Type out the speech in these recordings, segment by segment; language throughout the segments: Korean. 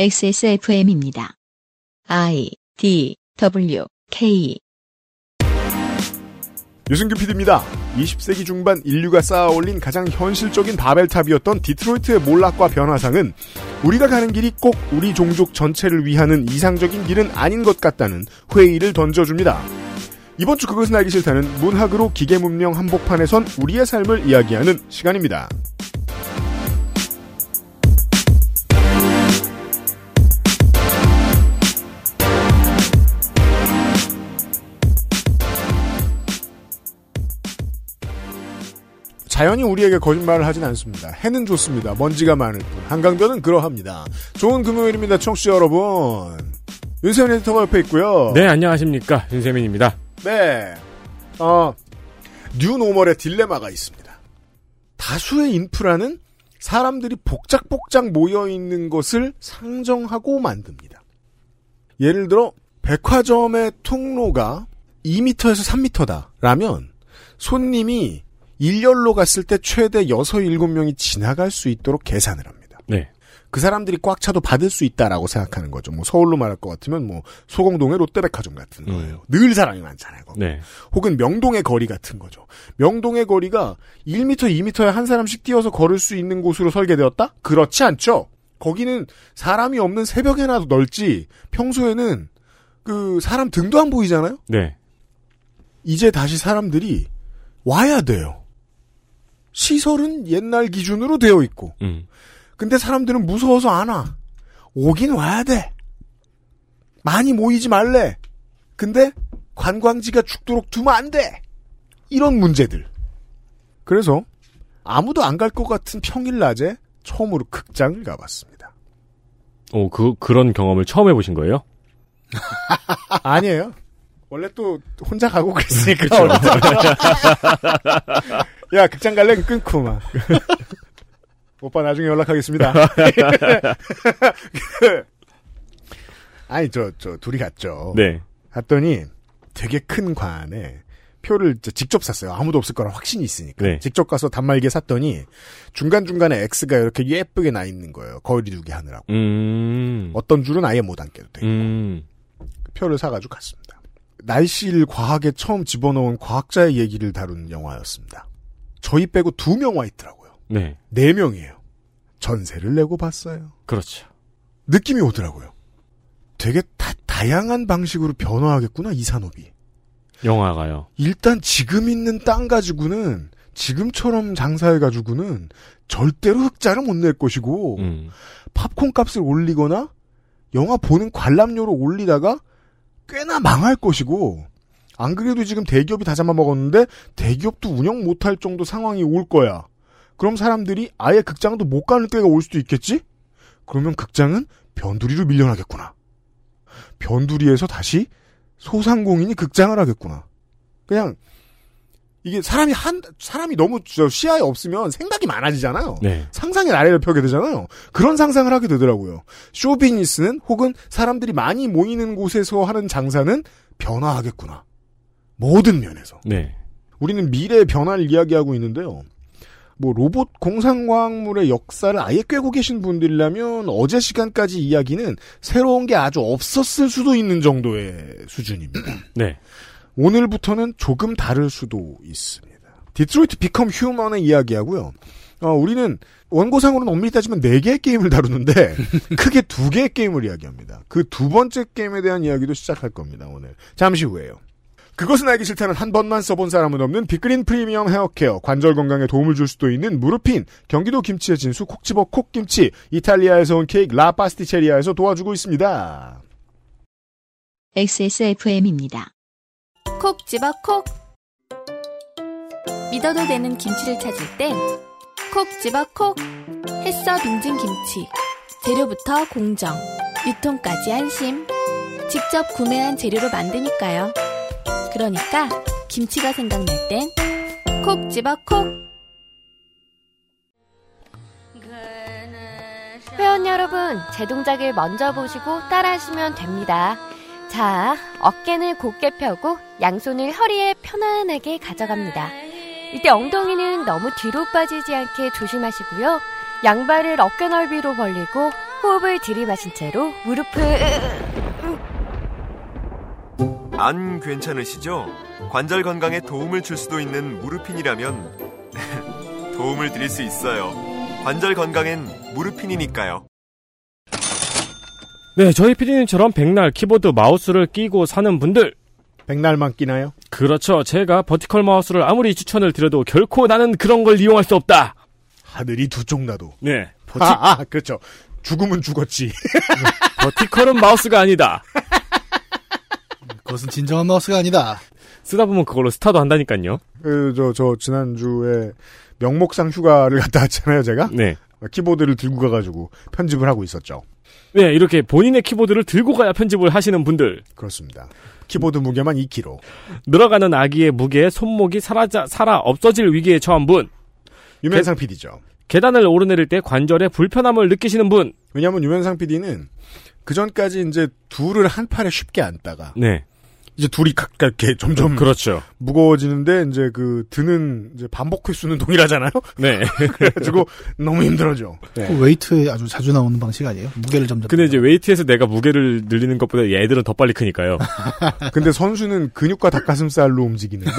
XSFM입니다. I D W K 유승규 PD입니다. 20세기 중반 인류가 쌓아올린 가장 현실적인 바벨탑이었던 디트로이트의 몰락과 변화상은 우리가 가는 길이 꼭 우리 종족 전체를 위하는 이상적인 길은 아닌 것 같다는 회의를 던져줍니다. 이번 주 그것은 알기 싫다는 문학으로 기계문명 한복판에 선 우리의 삶을 이야기하는 시간입니다. 자연이 우리에게 거짓말을 하진 않습니다. 해는 좋습니다. 먼지가 많을 뿐. 한강변은 그러합니다. 좋은 금요일입니다. 청취자 여러분. 윤세민 에디터가 옆에 있고요. 네, 안녕하십니까. 윤세민입니다. 네. 어, 뉴노멀의 딜레마가 있습니다. 다수의 인프라는 사람들이 복작복작 모여있는 것을 상정하고 만듭니다. 예를 들어, 백화점의 통로가 2m에서 3m다. 라면, 손님이 일렬로 갔을 때 최대 6, 7명이 지나갈 수 있도록 계산을 합니다. 네. 그 사람들이 꽉 차도 받을 수 있다라고 생각하는 거죠. 뭐 서울로 말할 것 같으면 뭐 소공동의 롯데백화점 같은 거예요. 늘 사람이 많잖아요. 네. 혹은 명동의 거리 같은 거죠. 명동의 거리가 1m, 2m에 한 사람씩 뛰어서 걸을 수 있는 곳으로 설계되었다? 그렇지 않죠. 거기는 사람이 없는 새벽에나도 넓지 평소에는 그 사람 등도 안 보이잖아요. 네. 이제 다시 사람들이 와야 돼요. 시설은 옛날 기준으로 되어 있고 음. 근데 사람들은 무서워서 안 와. 오긴 와야 돼. 많이 모이지 말래. 근데 관광지가 죽도록 두면 안 돼. 이런 문제들. 그래서 아무도 안 갈 것 같은 평일 낮에 처음으로 극장을 가봤습니다. 오, 그, 그런 경험을 처음 해보신 거예요? 아니에요. 원래 또 혼자 가고 그랬으니까. 야 극장 갈래 끊고 막. 오빠 나중에 연락하겠습니다. 아니 저저 둘이 갔죠. 네. 갔더니 되게 큰 관에 표를 직접 샀어요. 아무도 없을 거라 확신이 있으니까. 네. 직접 가서 단말기에 샀더니 중간중간에 X가 이렇게 예쁘게 나 있는 거예요. 거리 두기 하느라고. 음. 어떤 줄은 아예 못 앉게도 돼. 음. 표를 사가지고 갔습니다. 날씨를 과학에 처음 집어넣은 과학자의 얘기를 다룬 영화였습니다. 저희 빼고 두 명 와 있더라고요. 네. 네 명이에요. 전세를 내고 봤어요. 그렇죠. 느낌이 오더라고요. 되게 다, 다양한 방식으로 변화하겠구나, 이 산업이. 영화가요. 일단 지금 있는 땅 가지고는 지금처럼 장사해가지고는 절대로 흑자를 못 낼 것이고 음. 팝콘 값을 올리거나 영화 보는 관람료를 올리다가 꽤나 망할 것이고 안 그래도 지금 대기업이 다 잡아먹었는데 대기업도 운영 못할 정도 상황이 올 거야. 그럼 사람들이 아예 극장도 못 가는 때가 올 수도 있겠지? 그러면 극장은 변두리로 밀려나겠구나. 변두리에서 다시 소상공인이 극장을 하겠구나. 그냥 이게 사람이 한 사람이 너무 저 시야에 없으면 생각이 많아지잖아요. 네. 상상의 나래를 펴게 되잖아요. 그런 상상을 하게 되더라고요. 쇼비니스는 혹은 사람들이 많이 모이는 곳에서 하는 장사는 변화하겠구나. 모든 면에서. 네. 우리는 미래의 변화를 이야기하고 있는데요. 뭐 로봇 공상과학물의 역사를 아예 꿰고 계신 분들이라면 어제 시간까지 이야기는 새로운 게 아주 없었을 수도 있는 정도의 수준입니다. 네. 오늘부터는 조금 다를 수도 있습니다. 디트로이트 Become Human의 이야기하고요. 어, 우리는 원고상으로는 엄밀히 따지면 4개의 게임을 다루는데 크게 2개의 게임을 이야기합니다. 그 두 번째 게임에 대한 이야기도 시작할 겁니다. 오늘. 잠시 후에요. 그것은 알기 싫다는 한 번만 써본 사람은 없는 빅그린 프리미엄 헤어케어, 관절 건강에 도움을 줄 수도 있는 무르핀, 경기도 김치의 진수 콕집어 콕김치, 이탈리아에서 온 케이크 라 파스티체리아에서 도와주고 있습니다. XSFM입니다. 콕 집어 콕. 믿어도 되는 김치를 찾을 땐 콕 집어 콕. 햇서 빙진 김치. 재료부터 공정 유통까지 안심. 직접 구매한 재료로 만드니까요. 그러니까 김치가 생각날 땐 콕 집어 콕. 회원 여러분 제 동작을 먼저 보시고 따라하시면 됩니다 자, 어깨는 곧게 펴고 양손을 허리에 편안하게 가져갑니다. 이때 엉덩이는 너무 뒤로 빠지지 않게 조심하시고요. 양발을 어깨 넓이로 벌리고 호흡을 들이마신 채로 무릎을 안 괜찮으시죠? 관절 건강에 도움을 줄 수도 있는 무르핀이라면 도움을 드릴 수 있어요. 관절 건강엔 무르핀이니까요. 네, 저희 피디님처럼 백날 키보드 마우스를 끼고 사는 분들. 백날만 끼나요? 그렇죠. 제가 vertical 마우스를 아무리 추천을 드려도 결코 나는 그런 걸 이용할 수 없다. 하늘이 두 쪽 나도. 네. verti, 아, 아, 그렇죠. 죽으면 죽었지. vertical은 마우스가 아니다. 그것은 진정한 마우스가 아니다. 쓰다 보면 그걸로 스타도 한다니까요. 그, 저, 저, 지난주에 명목상 휴가를 갔다 왔잖아요, 제가. 네. 키보드를 들고 가가지고 편집을 하고 있었죠. 네, 이렇게 본인의 키보드를 들고 가야 편집을 하시는 분들. 그렇습니다. 키보드 무게만 2kg. 늘어가는 아기의 무게에 손목이 사라져, 살아 없어질 위기에 처한 분. 유면상 PD죠. 계단을 오르내릴 때 관절에 불편함을 느끼시는 분. 왜냐하면 유면상 PD는 그 전까지 이제 둘을 한 팔에 쉽게 앉다가 네. 이제 둘이 각각 이렇게 점점 그렇죠. 무거워지는데 이제 그 드는 이제 반복 횟수는 동일하잖아요. 네. 그래가지고 너무 힘들어져. 네. 그 웨이트에 아주 자주 나오는 방식 아니에요? 무게를 점점. 근데 이제 웨이트에서 내가 무게를 늘리는 것보다 얘들은 더 빨리 크니까요. 근데 선수는 근육과 닭가슴살로 움직이는데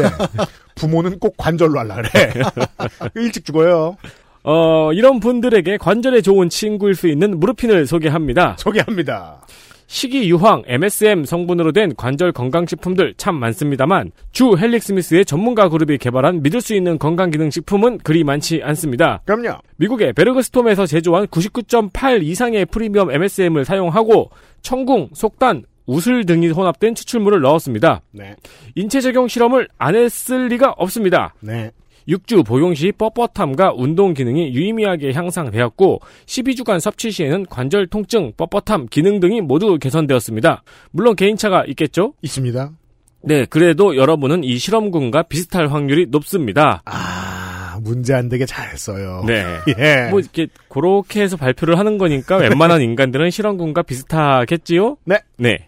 부모는 꼭 관절로 하려 그래. 일찍 죽어요. 어, 이런 분들에게 관절에 좋은 친구일 수 있는 무르핀을 소개합니다. 소개합니다. 식이 유황, MSM 성분으로 된 관절 건강식품들 참 많습니다만 주 헬릭스미스의 전문가 그룹이 개발한 믿을 수 있는 건강기능식품은 그리 많지 않습니다. 그럼요. 미국의 베르그스톰에서 제조한 99.8 이상의 프리미엄 MSM을 사용하고 청궁, 속단, 우슬 등이 혼합된 추출물을 넣었습니다. 네. 인체 적용 실험을 안 했을 리가 없습니다. 네. 6주 복용 시 뻣뻣함과 운동 기능이 유의미하게 향상되었고 12주간 섭취 시에는 관절 통증, 뻣뻣함, 기능 등이 모두 개선되었습니다. 물론 개인차가 있겠죠? 있습니다. 네, 그래도 여러분은 이 실험군과 비슷할 확률이 높습니다. 아, 문제 안 되게 잘했어요. 네. 예. 뭐 이렇게 그렇게 해서 발표를 하는 거니까 웬만한 인간들은 실험군과 비슷하겠지요? 네. 네.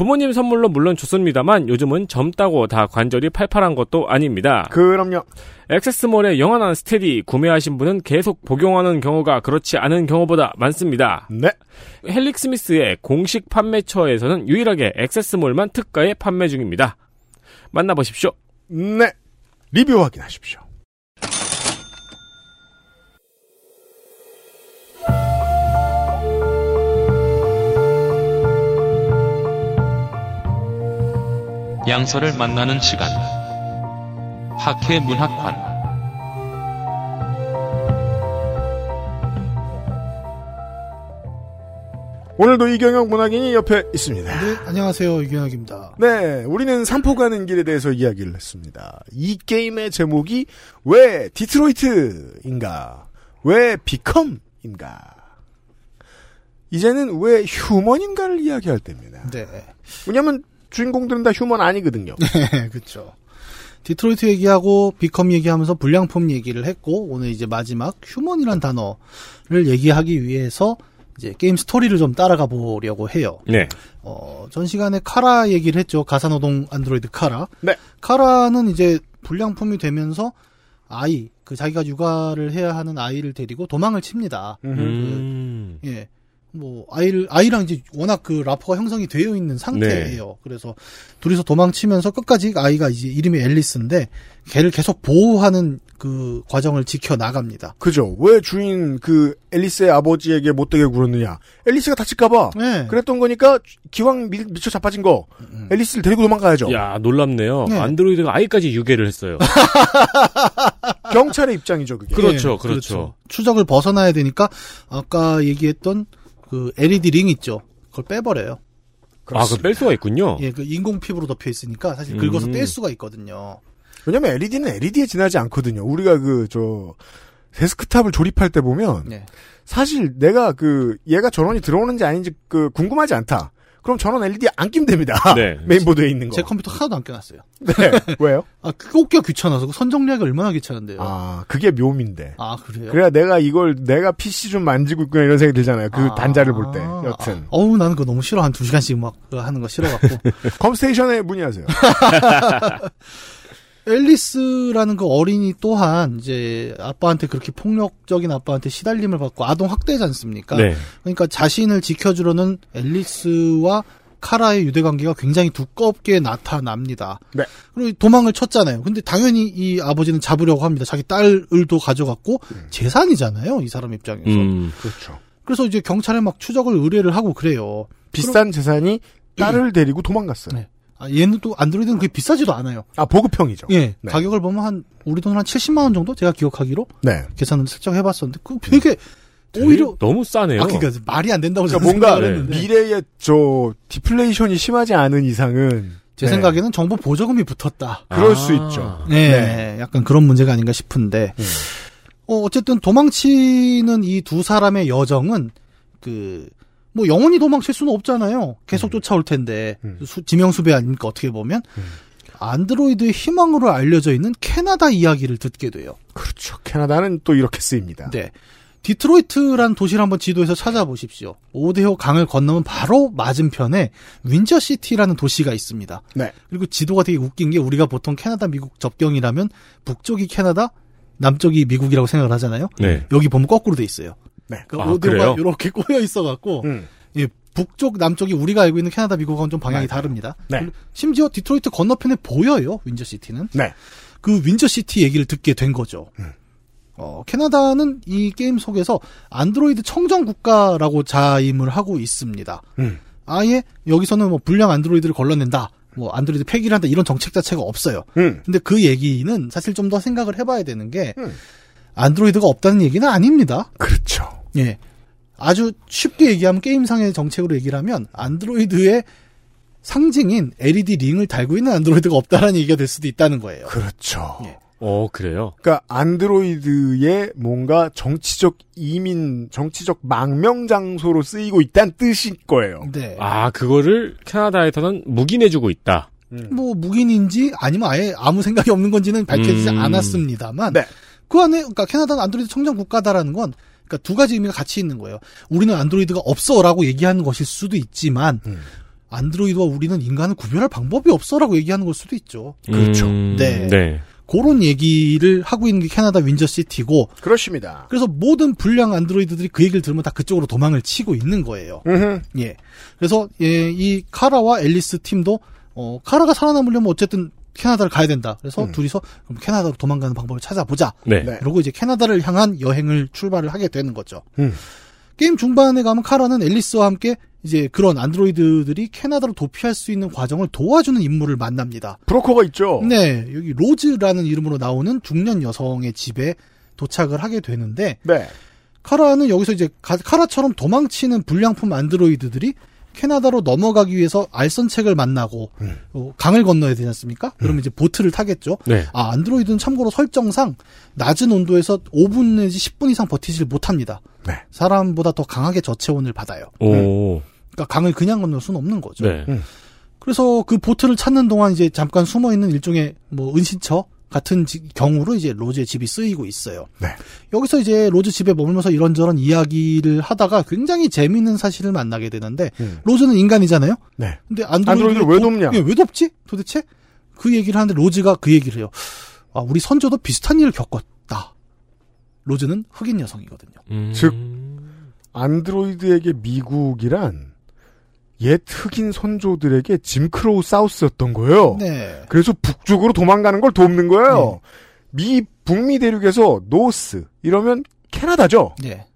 부모님 선물로 물론 좋습니다만 요즘은 젊다고 다 관절이 팔팔한 것도 아닙니다. 그럼요. 액세스몰의 영원한 스테디 구매하신 분은 계속 복용하는 경우가 그렇지 않은 경우보다 많습니다. 네. 헬릭 스미스의 공식 판매처에서는 유일하게 액세스몰만 특가에 판매 중입니다. 만나보십시오. 네. 리뷰 확인하십시오. 양서를 만나는 시간. 학회 문학관. 오늘도 이경혁 문학인이 옆에 있습니다. 네, 안녕하세요. 이경혁입니다. 네, 우리는 삼포 가는 길에 대해서 이야기를 했습니다. 이 게임의 제목이 왜 디트로이트인가? 왜 Become인가? 이제는 왜 Human인가를 이야기할 때입니다. 네. 왜냐면 주인공들은 다 human 아니거든요. 네, 그렇죠. 디트로이트 얘기하고 Become 얘기하면서 불량품 얘기를 했고 오늘 이제 마지막 Human이란 단어를 얘기하기 위해서 이제 게임 스토리를 좀 따라가 보려고 해요. 네. 어, 전 시간에 카라 얘기를 했죠. 가사노동 안드로이드 카라. 네. 카라는 이제 불량품이 되면서 아이, 그 자기가 육아를 해야 하는 아이를 데리고 도망을 칩니다. 음. 예. 뭐 아이를 아이랑 이제 워낙 그 rapport가 형성이 되어 있는 상태예요. 그래서 둘이서 도망치면서 끝까지 아이가 이제 이름이 앨리스인데 걔를 계속 보호하는 그 과정을 지켜 나갑니다. 그죠. 왜 주인 그 앨리스의 아버지에게 못되게 굴었느냐. 앨리스가 다칠까봐. 네. 그랬던 거니까 기왕 미, 미쳐 자빠진 거 앨리스를 데리고 도망가야죠. 야, 놀랍네요. 네. 안드로이드가 아이까지 유괴를 했어요. 경찰의 입장이죠 그게. 그렇죠, 예, 그렇죠. 추적을 벗어나야 되니까 아까 얘기했던 그 LED 링 있죠. 그걸 빼버려요. 아, 그걸 뺄 수가 있군요. 예, 그 인공 피부로 덮여 있으니까 사실 긁어서 음. 뗄 수가 있거든요. 왜냐면 LED는 LED에 지나지 않거든요. 우리가 그 저 데스크탑을 조립할 때 보면 네. 사실 내가 그 얘가 전원이 들어오는지 아닌지 그 궁금하지 않다. 그럼 전원 LED 안 끼면 됩니다. 네. 메인보드에 있는 거. 제 컴퓨터 하나도 안 껴놨어요. 네. 왜요? 아, 그거 껴 귀찮아서 그 선정리하기 얼마나 귀찮은데요. 아, 그게 묘미인데. 아, 그래요? 그래야 내가 이걸 내가 PC 좀 만지고 있구나 이런 생각이 들잖아요. 그 아. 단자를 볼 때. 여튼. 아, 어우, 나는 그거 너무 싫어. 한 두 시간씩 막 하는 거 싫어갖고. 컴스테이션에 문의하세요. 앨리스라는 그 어린이 또한 이제 아빠한테 그렇게 폭력적인 아빠한테 시달림을 받고 아동 학대지 않습니까? 네. 그러니까 자신을 지켜주려는 앨리스와 카라의 유대 관계가 굉장히 두껍게 나타납니다. 네. 그리고 도망을 쳤잖아요. 근데 당연히 이 아버지는 잡으려고 합니다. 자기 딸을도 가져갔고 재산이잖아요. 이 사람 입장에서. 음. 그렇죠. 그래서 이제 경찰에 막 추적을 의뢰를 하고 그래요. 비싼 재산이 딸을 데리고 도망갔어요. 네. 아, 얘는 또 안드로이드는 그게 비싸지도 않아요. 아 보급형이죠. 예. 네. 가격을 보면 한 우리 돈 한 70만 원 정도 제가 기억하기로 네. 계산을 슬쩍 해봤었는데 그 되게 오히려 너무 싸네요. 아 그러니까 말이 안 된다고 그러니까 뭔가 했는데 미래에 저 디플레이션이 심하지 않은 이상은 제 네. 생각에는 정보 보조금이 붙었다. 그럴 아. 수 있죠. 네, 약간 그런 문제가 아닌가 싶은데 음. 어, 어쨌든 도망치는 이 두 사람의 여정은 그 뭐 영원히 도망칠 수는 없잖아요. 계속 쫓아올 텐데 음. 수- 지명수배 아닙니까 어떻게 보면 음. 안드로이드의 희망으로 알려져 있는 캐나다 이야기를 듣게 돼요. 그렇죠. 캐나다는 또 이렇게 쓰입니다. 네. 디트로이트란 도시를 한번 지도에서 찾아보십시오. 오데오 강을 건너면 바로 맞은편에 윈저시티라는 도시가 있습니다. 네. 그리고 지도가 되게 웃긴 게 우리가 보통 캐나다 미국 접경이라면 북쪽이 캐나다, 남쪽이 미국이라고 생각을 하잖아요. 네. 여기 보면 거꾸로 돼 있어요. 네. 그 아, 그래요? 이렇게 꼬여 있어갖고 음. 예, 북쪽, 남쪽이 우리가 알고 있는 캐나다, 미국하고는 좀 방향이 다릅니다. 네. 심지어 디트로이트 건너편에 보여요. 윈저 시티는. 네. 그 윈저 시티 얘기를 듣게 된 거죠. 음. 어, 캐나다는 이 게임 속에서 안드로이드 청정 국가라고 자임을 하고 있습니다. 음. 아예 여기서는 뭐 불량 안드로이드를 걸러낸다. 뭐 안드로이드 폐기를 한다 이런 정책 자체가 없어요. 음. 근데 그 얘기는 사실 좀 더 생각을 해봐야 되는 게 음. 안드로이드가 없다는 얘기는 아닙니다. 그렇죠. 예. 아주 쉽게 얘기하면 게임상의 정책으로 얘기를 하면 안드로이드의 상징인 LED 링을 달고 있는 안드로이드가 없다라는 얘기가 될 수도 있다는 거예요. 그렇죠. 예. 어, 그래요? 그러니까 안드로이드의 뭔가 정치적 이민, 정치적 망명 장소로 쓰이고 있다는 뜻일 거예요. 네. 아, 그거를 캐나다에서는 묵인해주고 있다. 뭐 묵인인지 아니면 아예 아무 생각이 없는 건지는 밝혀지지 음. 않았습니다만 네. 그 안에 그러니까 캐나다는 안드로이드 청정 국가다라는 건 그러니까 두 가지 의미가 같이 있는 거예요. 우리는 안드로이드가 없어라고 얘기하는 것일 수도 있지만 음. 안드로이드와 우리는 인간을 구별할 방법이 없어라고 얘기하는 걸 수도 있죠. 그렇죠. 음, 네. 네. 그런 얘기를 하고 있는 게 캐나다 윈저 시티고 그렇습니다. 그래서 모든 불량 안드로이드들이 그 얘기를 들으면 다 그쪽으로 도망을 치고 있는 거예요. 음흠. 예. 그래서 예, 이 카라와 앨리스 팀도 어 카라가 살아남으려면 어쨌든 캐나다를 가야 된다. 그래서 음. 둘이서 그럼 캐나다로 도망가는 방법을 찾아보자. 네. 네. 그러고 이제 캐나다를 향한 여행을 출발을 하게 되는 거죠. 음. 게임 중반에 가면 카라는 앨리스와 함께 이제 그런 안드로이드들이 캐나다로 도피할 수 있는 과정을 도와주는 인물을 만납니다. 브로커가 있죠. 네, 여기 로즈라는 이름으로 나오는 중년 여성의 집에 도착을 하게 되는데 네. 카라는 여기서 이제 가- 카라처럼 도망치는 불량품 안드로이드들이 캐나다로 넘어가기 위해서 알선책을 만나고 음. 어, 강을 건너야 되지 않습니까? 그러면 이제 보트를 타겠죠. 네. 아 안드로이드는 참고로 설정상 낮은 온도에서 5분 내지 10분 이상 버티질 못합니다. 네. 사람보다 더 강하게 저체온을 받아요. 오. 그러니까 강을 그냥 건널 수는 없는 거죠. 네. 그래서 그 보트를 찾는 동안 이제 잠깐 숨어 있는 일종의 뭐 은신처 같은 지- 경우로 이제 로즈의 집이 쓰이고 있어요. 네. 여기서 이제 로즈 집에 머물면서 이런저런 이야기를 하다가 굉장히 재미있는 사실을 만나게 되는데 음. 로즈는 인간이잖아요. 네. 근데 안드로이드를 안드로이드를 왜 도- 돕냐? 예, 왜 돕지? 도대체 그 얘기를 하는데 로즈가 그 얘기를 해요. 아, 우리 선조도 비슷한 일을 겪었다. 로즈는 흑인 여성이거든요. 음. 즉, 안드로이드에게 미국이란 옛 흑인 선조들에게 Jim Crow South였던 거예요. 네. 그래서 북쪽으로 도망가는 걸 돕는 거예요. 미 북미 대륙에서 노스 이러면 캐나다죠. 네.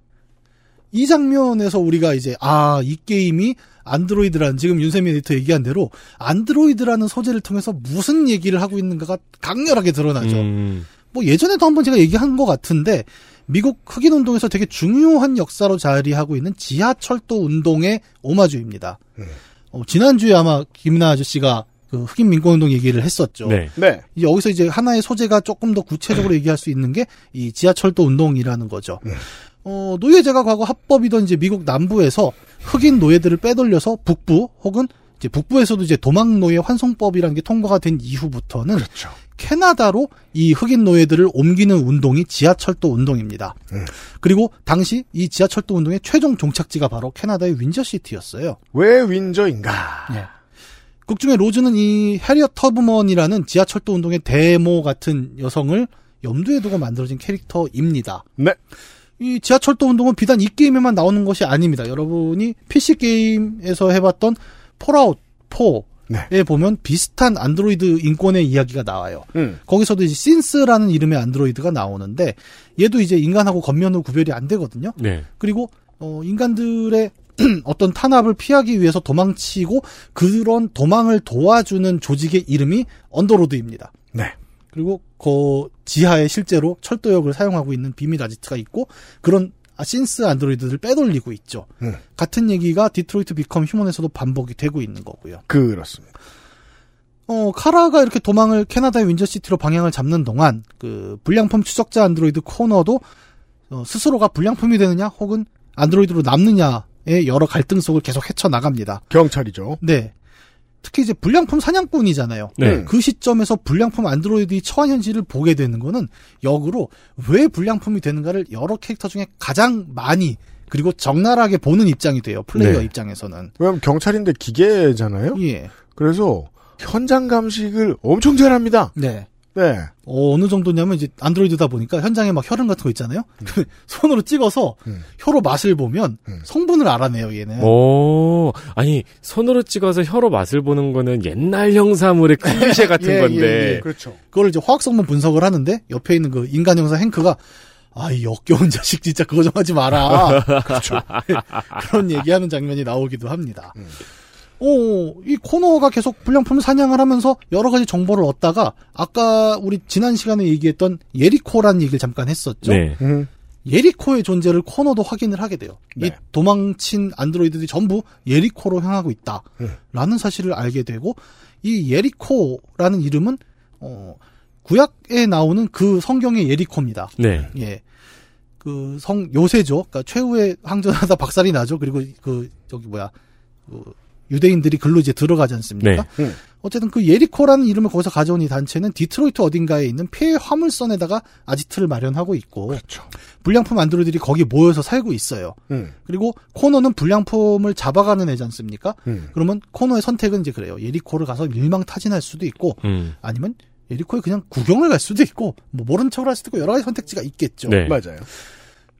이 장면에서 우리가 이제 아 이 게임이 안드로이드라는 지금 윤세미 에디터 얘기한 대로 안드로이드라는 소재를 통해서 무슨 얘기를 하고 있는가가 강렬하게 드러나죠. 음. 뭐 예전에도 한번 제가 얘기한 것 같은데 미국 흑인 운동에서 되게 중요한 역사로 자리하고 있는 지하철도 운동의 오마주입니다. 음. 어, 지난주에 아마 김나 아저씨가 그 흑인 민권 운동 얘기를 했었죠. 네. 네. 이제 여기서 이제 하나의 소재가 조금 더 구체적으로 얘기할 수 있는 게 이 지하철도 운동이라는 거죠. 네. 어, 노예제가 과거 합법이던 이제 미국 남부에서 흑인 노예들을 빼돌려서 북부 혹은 이제 북부에서도 이제 도망 노예 환송법이라는 게 통과가 된 이후부터는 그렇죠. 캐나다로 이 흑인 노예들을 옮기는 운동이 지하철도 운동입니다. 음. 그리고 당시 이 지하철도 운동의 최종 종착지가 바로 캐나다의 윈저시티였어요. 왜 윈저인가? 예. 극 중에 로즈는 이 해리엇 터브먼이라는 지하철도 운동의 대모 같은 여성을 염두에 두고 만들어진 캐릭터입니다. 네. 이 지하철도 운동은 비단 이 게임에만 나오는 것이 아닙니다. 여러분이 PC 게임에서 해봤던 폴아웃 4에 네. 보면 비슷한 안드로이드 인권의 이야기가 나와요. 음. 거기서도 이제 synth라는 이름의 안드로이드가 나오는데 얘도 이제 인간하고 겉면으로 구별이 안 되거든요. 네. 그리고 어, 인간들의 어떤 탄압을 피하기 위해서 도망치고 그런 도망을 도와주는 조직의 이름이 언더로드입니다. 네. 그리고 그 지하에 실제로 철도역을 사용하고 있는 비밀 아지트가 있고 그런 synth 안드로이드를 빼돌리고 있죠. 음. 같은 얘기가 디트로이트 비컴 휴먼에서도 반복이 되고 있는 거고요. 그렇습니다. 어, 카라가 이렇게 도망을 캐나다의 윈저시티로 방향을 잡는 동안 그 불량품 추적자 안드로이드 코너도 어, 스스로가 불량품이 되느냐 혹은 안드로이드로 남느냐의 여러 갈등 속을 계속 헤쳐나갑니다. 경찰이죠. 네. 특히 이제 불량품 사냥꾼이잖아요. 네. 그 시점에서 불량품 안드로이드의 처한 현실을 보게 되는 거는 역으로 왜 불량품이 되는가를 여러 캐릭터 중에 가장 많이 그리고 적나라하게 보는 입장이 돼요. 플레이어 네. 입장에서는. 왜냐면 경찰인데 기계잖아요. 예. 그래서 현장 감식을 엄청 잘합니다. 네. 네. 어, 느 정도냐면 이제 안드로이드다 보니까 현장에 막 혈흔 같은 거 있잖아요. 손으로 찍어서 음. 혀로 맛을 보면 음. 성분을 알아내요, 얘는. 오, 아니, 손으로 찍어서 혀로 맛을 보는 거는 옛날 형사물의 클리셰 같은 예, 건데. 예, 예. 그렇죠. 그걸 이제 화학 성분 분석을 하는데 옆에 있는 그 인간 형사 행크가 아, 이 역겨운 자식 진짜 그거 좀 하지 마라. 그렇죠. 그런 얘기하는 장면이 나오기도 합니다. 음. 오, 이 코너가 계속 불량품 사냥을 하면서 여러 가지 정보를 얻다가 아까 우리 지난 시간에 얘기했던 예리코라는 얘기를 잠깐 했었죠. 네. 음. 예리코의 존재를 코너도 확인을 하게 돼요. 네. 이 도망친 안드로이드들이 전부 예리코로 향하고 음. 있다라는 사실을 알게 되고 이 예리코라는 이름은 어 구약에 나오는 그 성경의 예리코입니다. 네. 예. 그 성 요새죠. 그러니까 최후의 항전하다 박살이 나죠. 그리고 그 저기 뭐야 그 유대인들이 글로 이제 들어가지 않습니까? 네. 음. 어쨌든 그 예리코라는 이름을 거기서 가져온 이 단체는 디트로이트 어딘가에 있는 폐 화물선에다가 아지트를 마련하고 있고 그렇죠. 불량품 안드로이들이 거기 모여서 살고 있어요. 음. 그리고 코너는 불량품을 잡아가는 애지 않습니까? 음. 그러면 코너의 선택은 이제 그래요. 예리코를 가서 일망타진할 수도 있고 음. 아니면 예리코에 그냥 구경을 갈 수도 있고 뭐 모른 척을 할 수도 있고 여러 가지 선택지가 있겠죠. 네. 맞아요.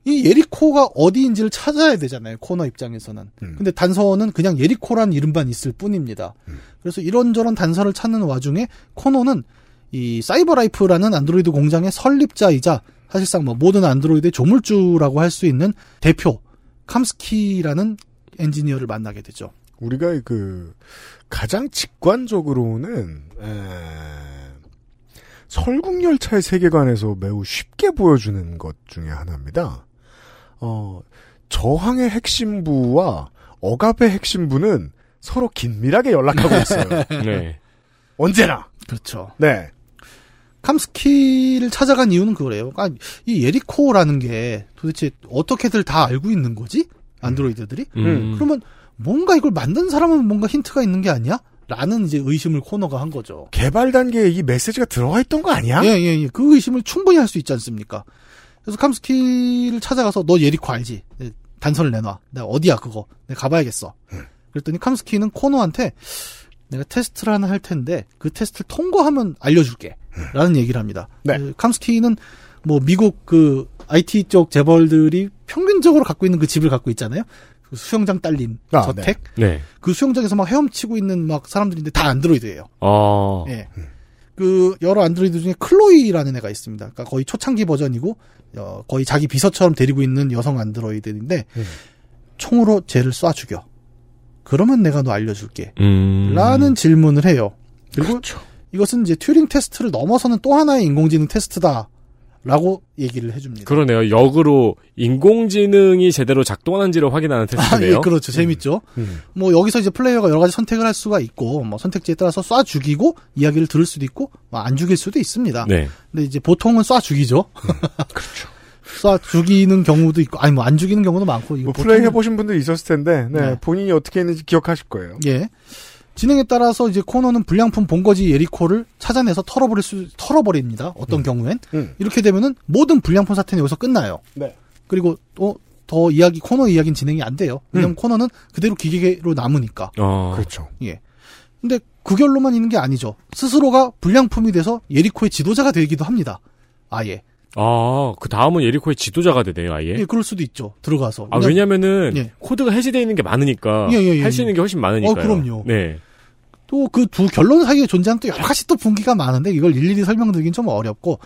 이 예리코가 어디인지를 찾아야 되잖아요. 코너 입장에서는. 음. 근데 단서는 그냥 예리코란 이름만 있을 뿐입니다. 그래서 이런저런 단서를 찾는 와중에 코너는 이 사이버라이프라는 안드로이드 공장의 설립자이자 사실상 뭐 모든 안드로이드의 조물주라고 할 수 있는 대표 캄스키라는 엔지니어를 만나게 되죠. 우리가 그 가장 직관적으로는 에... 설국열차의 세계관에서 매우 쉽게 보여주는 것 중에 하나입니다. 어, 저항의 핵심부와 억압의 핵심부는 서로 긴밀하게 연락하고 있어요. 네. 언제나. 그렇죠. 네. 캄스키를 찾아간 이유는 그거래요. 아, 이 예리코라는 게 도대체 어떻게들 다 알고 있는 거지? 안드로이드들이? 음. 그러면 뭔가 이걸 만든 사람은 뭔가 힌트가 있는 게 아니야? 라는 이제 의심을 코너가 한 거죠. 개발 단계에 이 메시지가 들어가 있던 거 아니야? 예, 예, 예. 그 의심을 충분히 할 수 있지 않습니까? 그래서 캄스키를 찾아가서 너 예리코 알지? 네, 단서를 내놔. 내가 어디야 그거? 내가 가봐야겠어. 그랬더니 캄스키는 코너한테 내가 테스트를 하나 할 텐데 그 테스트를 통과하면 알려줄게. 라는 얘기를 합니다. 네. 그 캄스키는 뭐 미국 그 IT 쪽 재벌들이 평균적으로 갖고 있는 그 집을 갖고 있잖아요. 그 수영장 딸린 아, 저택. 네. 그 수영장에서 막 헤엄치고 있는 막 사람들인데 다 안드로이드예요. 어. 예. 그 여러 안드로이드 중에 클로이라는 애가 있습니다. 그러니까 거의 초창기 버전이고 어, 거의 자기 비서처럼 데리고 있는 여성 안드로이드인데 음. 총으로 쟤를 쏴 죽여. 그러면 내가 너 알려줄게. 음. 라는 질문을 해요. 그리고 그렇죠. 이것은 이제 튜링 테스트를 넘어서는 또 하나의 인공지능 테스트다. 라고 얘기를 해줍니다. 그러네요. 역으로 인공지능이 제대로 작동하는지를 확인하는 아, 테스트네요. 예, 그렇죠. 재밌죠. 음. 뭐 여기서 이제 플레이어가 여러 가지 선택을 할 수가 있고 뭐 선택지에 따라서 쏴 죽이고 이야기를 들을 수도 있고 뭐 안 죽일 수도 있습니다. 네. 근데 이제 보통은 쏴 죽이죠. 그렇죠. 쏴 죽이는 경우도 있고 아니 뭐 안 죽이는 경우도 많고 이거 뭐 플레이 해보신 분들 있었을 텐데, 네, 네. 본인이 어떻게 했는지 기억하실 거예요. 예. 진행에 따라서 이제 코너는 불량품 본거지 예리코를 찾아내서 털어버릴 수 털어버립니다. 어떤 경우엔 음. 이렇게 되면은 모든 불량품 사태는 여기서 끝나요. 네. 그리고 또 더 이야기 코너 이야기는 진행이 안 돼요. 왜냐면 음. 코너는 그대로 기계로 남으니까. 어. 그렇죠. 예. 근데 그 결로만 있는 게 아니죠. 스스로가 불량품이 돼서 예리코의 지도자가 되기도 합니다. 아예. 아, 그 다음은 예리코의 지도자가 되네요, 아예. 예, 그럴 수도 있죠. 들어가서. 아, 왜냐면은 예. 코드가 해제되어 있는 게 많으니까 예, 예, 예, 할수 예. 있는 게 훨씬 많으니까요. 어, 그럼요. 네. 또 그 두 결론 사이에 존재하는 또 여러 가지 또 분기가 많은데 이걸 일일이 설명드리긴 좀 어렵고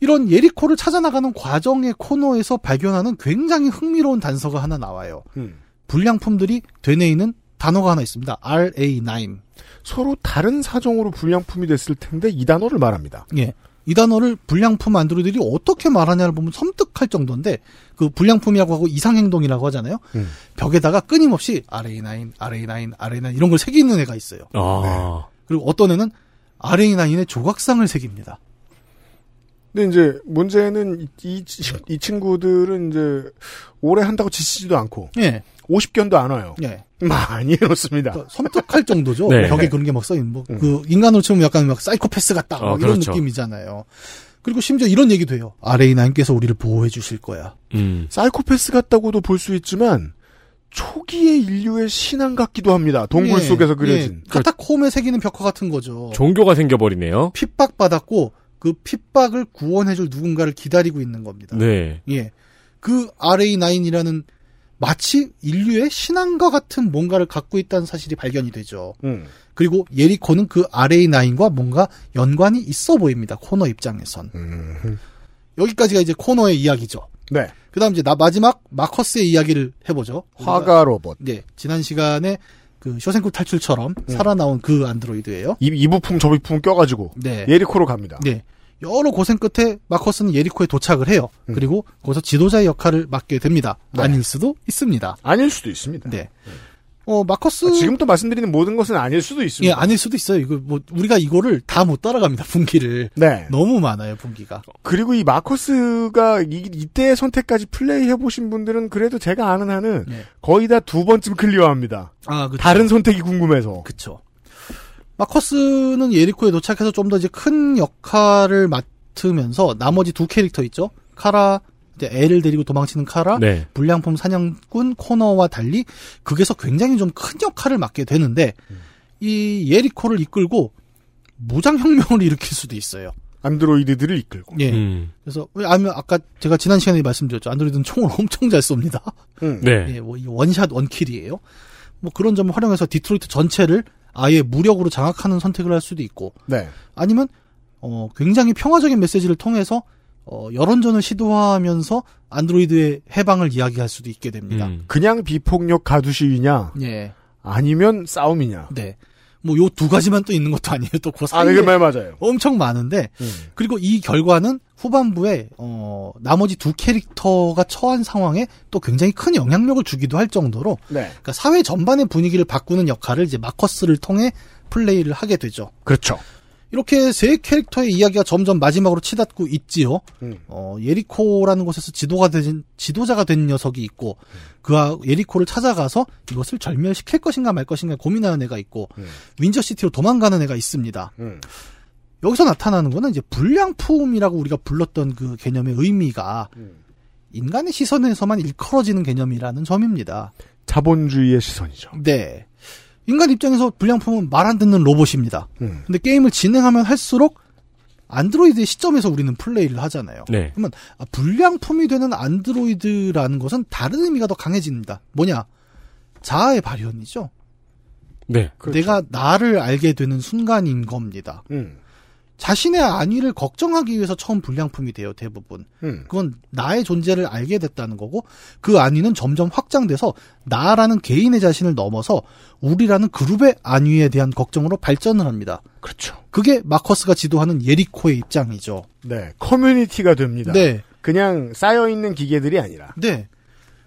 이런 예리코를 찾아나가는 과정의 코너에서 발견하는 굉장히 흥미로운 단서가 하나 나와요. 음. 불량품들이 되뇌이는 단어가 하나 있습니다. RA9. 서로 다른 사정으로 불량품이 됐을 텐데 이 단어를 말합니다. 예. 이 단어를 불량품 안드로이들이 어떻게 말하냐를 보면 섬뜩할 정도인데 그 불량품이라고 하고 이상행동이라고 하잖아요. 음. 벽에다가 끊임없이 RA9, RA9, RA9 이런 걸 새기는 애가 있어요. 아, 그리고 어떤 애는 RA9의 조각상을 새깁니다. 근데 이제 문제는 이, 이, 이 친구들은 이제 오래 한다고 지치지도 않고 예. 50견도 안 와요. 예. 많이 해놓습니다. 그러니까 섬뜩할 정도죠. 네. 벽에 그런 게 막 써있는, 뭐, 음. 그, 인간으로 치면 약간 막 사이코패스 같다. 어, 막 이런 그렇죠. 느낌이잖아요. 그리고 심지어 이런 얘기도 해요. RA9께서 우리를 보호해 주실 거야. 음. 사이코패스 같다고도 볼 수 있지만 초기의 인류의 신앙 같기도 합니다. 동굴 예, 속에서 예. 그려진. 카타콤에 새기는 벽화 같은 거죠. 종교가 생겨버리네요. 핍박받았고, 그 핍박을 구원해줄 누군가를 기다리고 있는 겁니다. 네. 예. 그 RA9이라는 마치 인류의 신앙과 같은 뭔가를 갖고 있다는 사실이 발견이 되죠. 음. 그리고 예리코는 그 RA9과 뭔가 연관이 있어 보입니다. 코너 입장에선. 음. 여기까지가 이제 코너의 이야기죠. 네. 그 다음 이제 나 마지막 마커스의 이야기를 해보죠. 화가 로봇. 네. 지난 시간에 그 쇼생쿠 탈출처럼 음. 살아나온 그 안드로이드예요. 이, 이 부품 저 부품 껴가지고 네. 예리코로 갑니다. 네. 여러 고생 끝에 마커스는 예리코에 도착을 해요. 음. 그리고 거기서 지도자의 역할을 맡게 됩니다. 네. 아닐 수도 있습니다. 아닐 수도 있습니다. 네. 어, 마커스. 아, 지금부터 말씀드리는 모든 것은 아닐 수도 예, 있습니다. 아닐 수도 있어요. 이거 뭐, 우리가 이거를 다 못 따라갑니다. 분기를. 네. 너무 많아요, 분기가. 그리고 이 마커스가 이, 이때의 선택까지 플레이 해보신 분들은 그래도 제가 아는 한은 네. 거의 다 두 번쯤 클리어합니다. 아, 그쵸. 다른 선택이 궁금해서. 그쵸. 마커스는 예리코에 도착해서 좀 더 이제 큰 역할을 맡으면서 나머지 두 캐릭터 있죠? 카라, 이제 애를 데리고 도망치는 카라, 네. 불량품 사냥꾼 코너와 달리 극에서 굉장히 좀 큰 역할을 맡게 되는데 이 예리코를 이끌고 무장혁명을 일으킬 수도 있어요. 안드로이드들을 이끌고. 예. 음. 그래서 왜 아니면 아까 제가 지난 시간에 말씀드렸죠. 안드로이드는 총을 엄청 잘 쏩니다. 음. 네. 예, 뭐이 one shot one kill이에요. 뭐 그런 점을 활용해서 디트로이트 전체를 아예 무력으로 장악하는 선택을 할 수도 있고 네. 아니면 어 굉장히 평화적인 메시지를 통해서 어 여론전을 시도하면서 안드로이드의 해방을 이야기할 수도 있게 됩니다. 음. 그냥 비폭력 가두시위냐 예. 아니면 싸움이냐. 네. 뭐 요 두 가지만 또 있는 것도 아니에요. 또그 아, 사이에 네, 그말 맞아요. 엄청 많은데 음. 그리고 이 결과는 후반부에 어 나머지 두 캐릭터가 처한 상황에 또 굉장히 큰 영향력을 주기도 할 정도로 네. 그러니까 사회 전반의 분위기를 바꾸는 역할을 이제 마커스를 통해 플레이를 하게 되죠. 그렇죠. 이렇게 세 캐릭터의 이야기가 점점 마지막으로 치닫고 있지요. 음. 어, 예리코라는 곳에서 지도가 된, 지도자가 된 녀석이 있고, 그 예리코를 찾아가서 이것을 절멸시킬 것인가 말 것인가 고민하는 애가 있고, 음. 윈저시티로 도망가는 애가 있습니다. 음. 여기서 나타나는 거는 이제 불량품이라고 우리가 불렀던 그 개념의 의미가 음. 인간의 시선에서만 일컬어지는 개념이라는 점입니다. 자본주의의 시선이죠. 네. 인간 입장에서 불량품은 말 안 듣는 로봇입니다. 음. 근데 게임을 진행하면 할수록 안드로이드의 시점에서 우리는 플레이를 하잖아요. 네. 그러면 아, 불량품이 되는 안드로이드라는 것은 다른 의미가 더 강해집니다. 뭐냐? 자아의 발현이죠. 네. 그렇죠. 내가 나를 알게 되는 순간인 겁니다. 음. 자신의 안위를 걱정하기 위해서 처음 불량품이 돼요, 대부분. 음. 그건 나의 존재를 알게 됐다는 거고, 그 안위는 점점 확장돼서 나라는 개인의 자신을 넘어서 우리라는 그룹의 안위에 대한 걱정으로 발전을 합니다. 그렇죠. 그게 마커스가 지도하는 예리코의 입장이죠. 네. 커뮤니티가 됩니다. 네. 그냥 쌓여있는 기계들이 아니라. 네.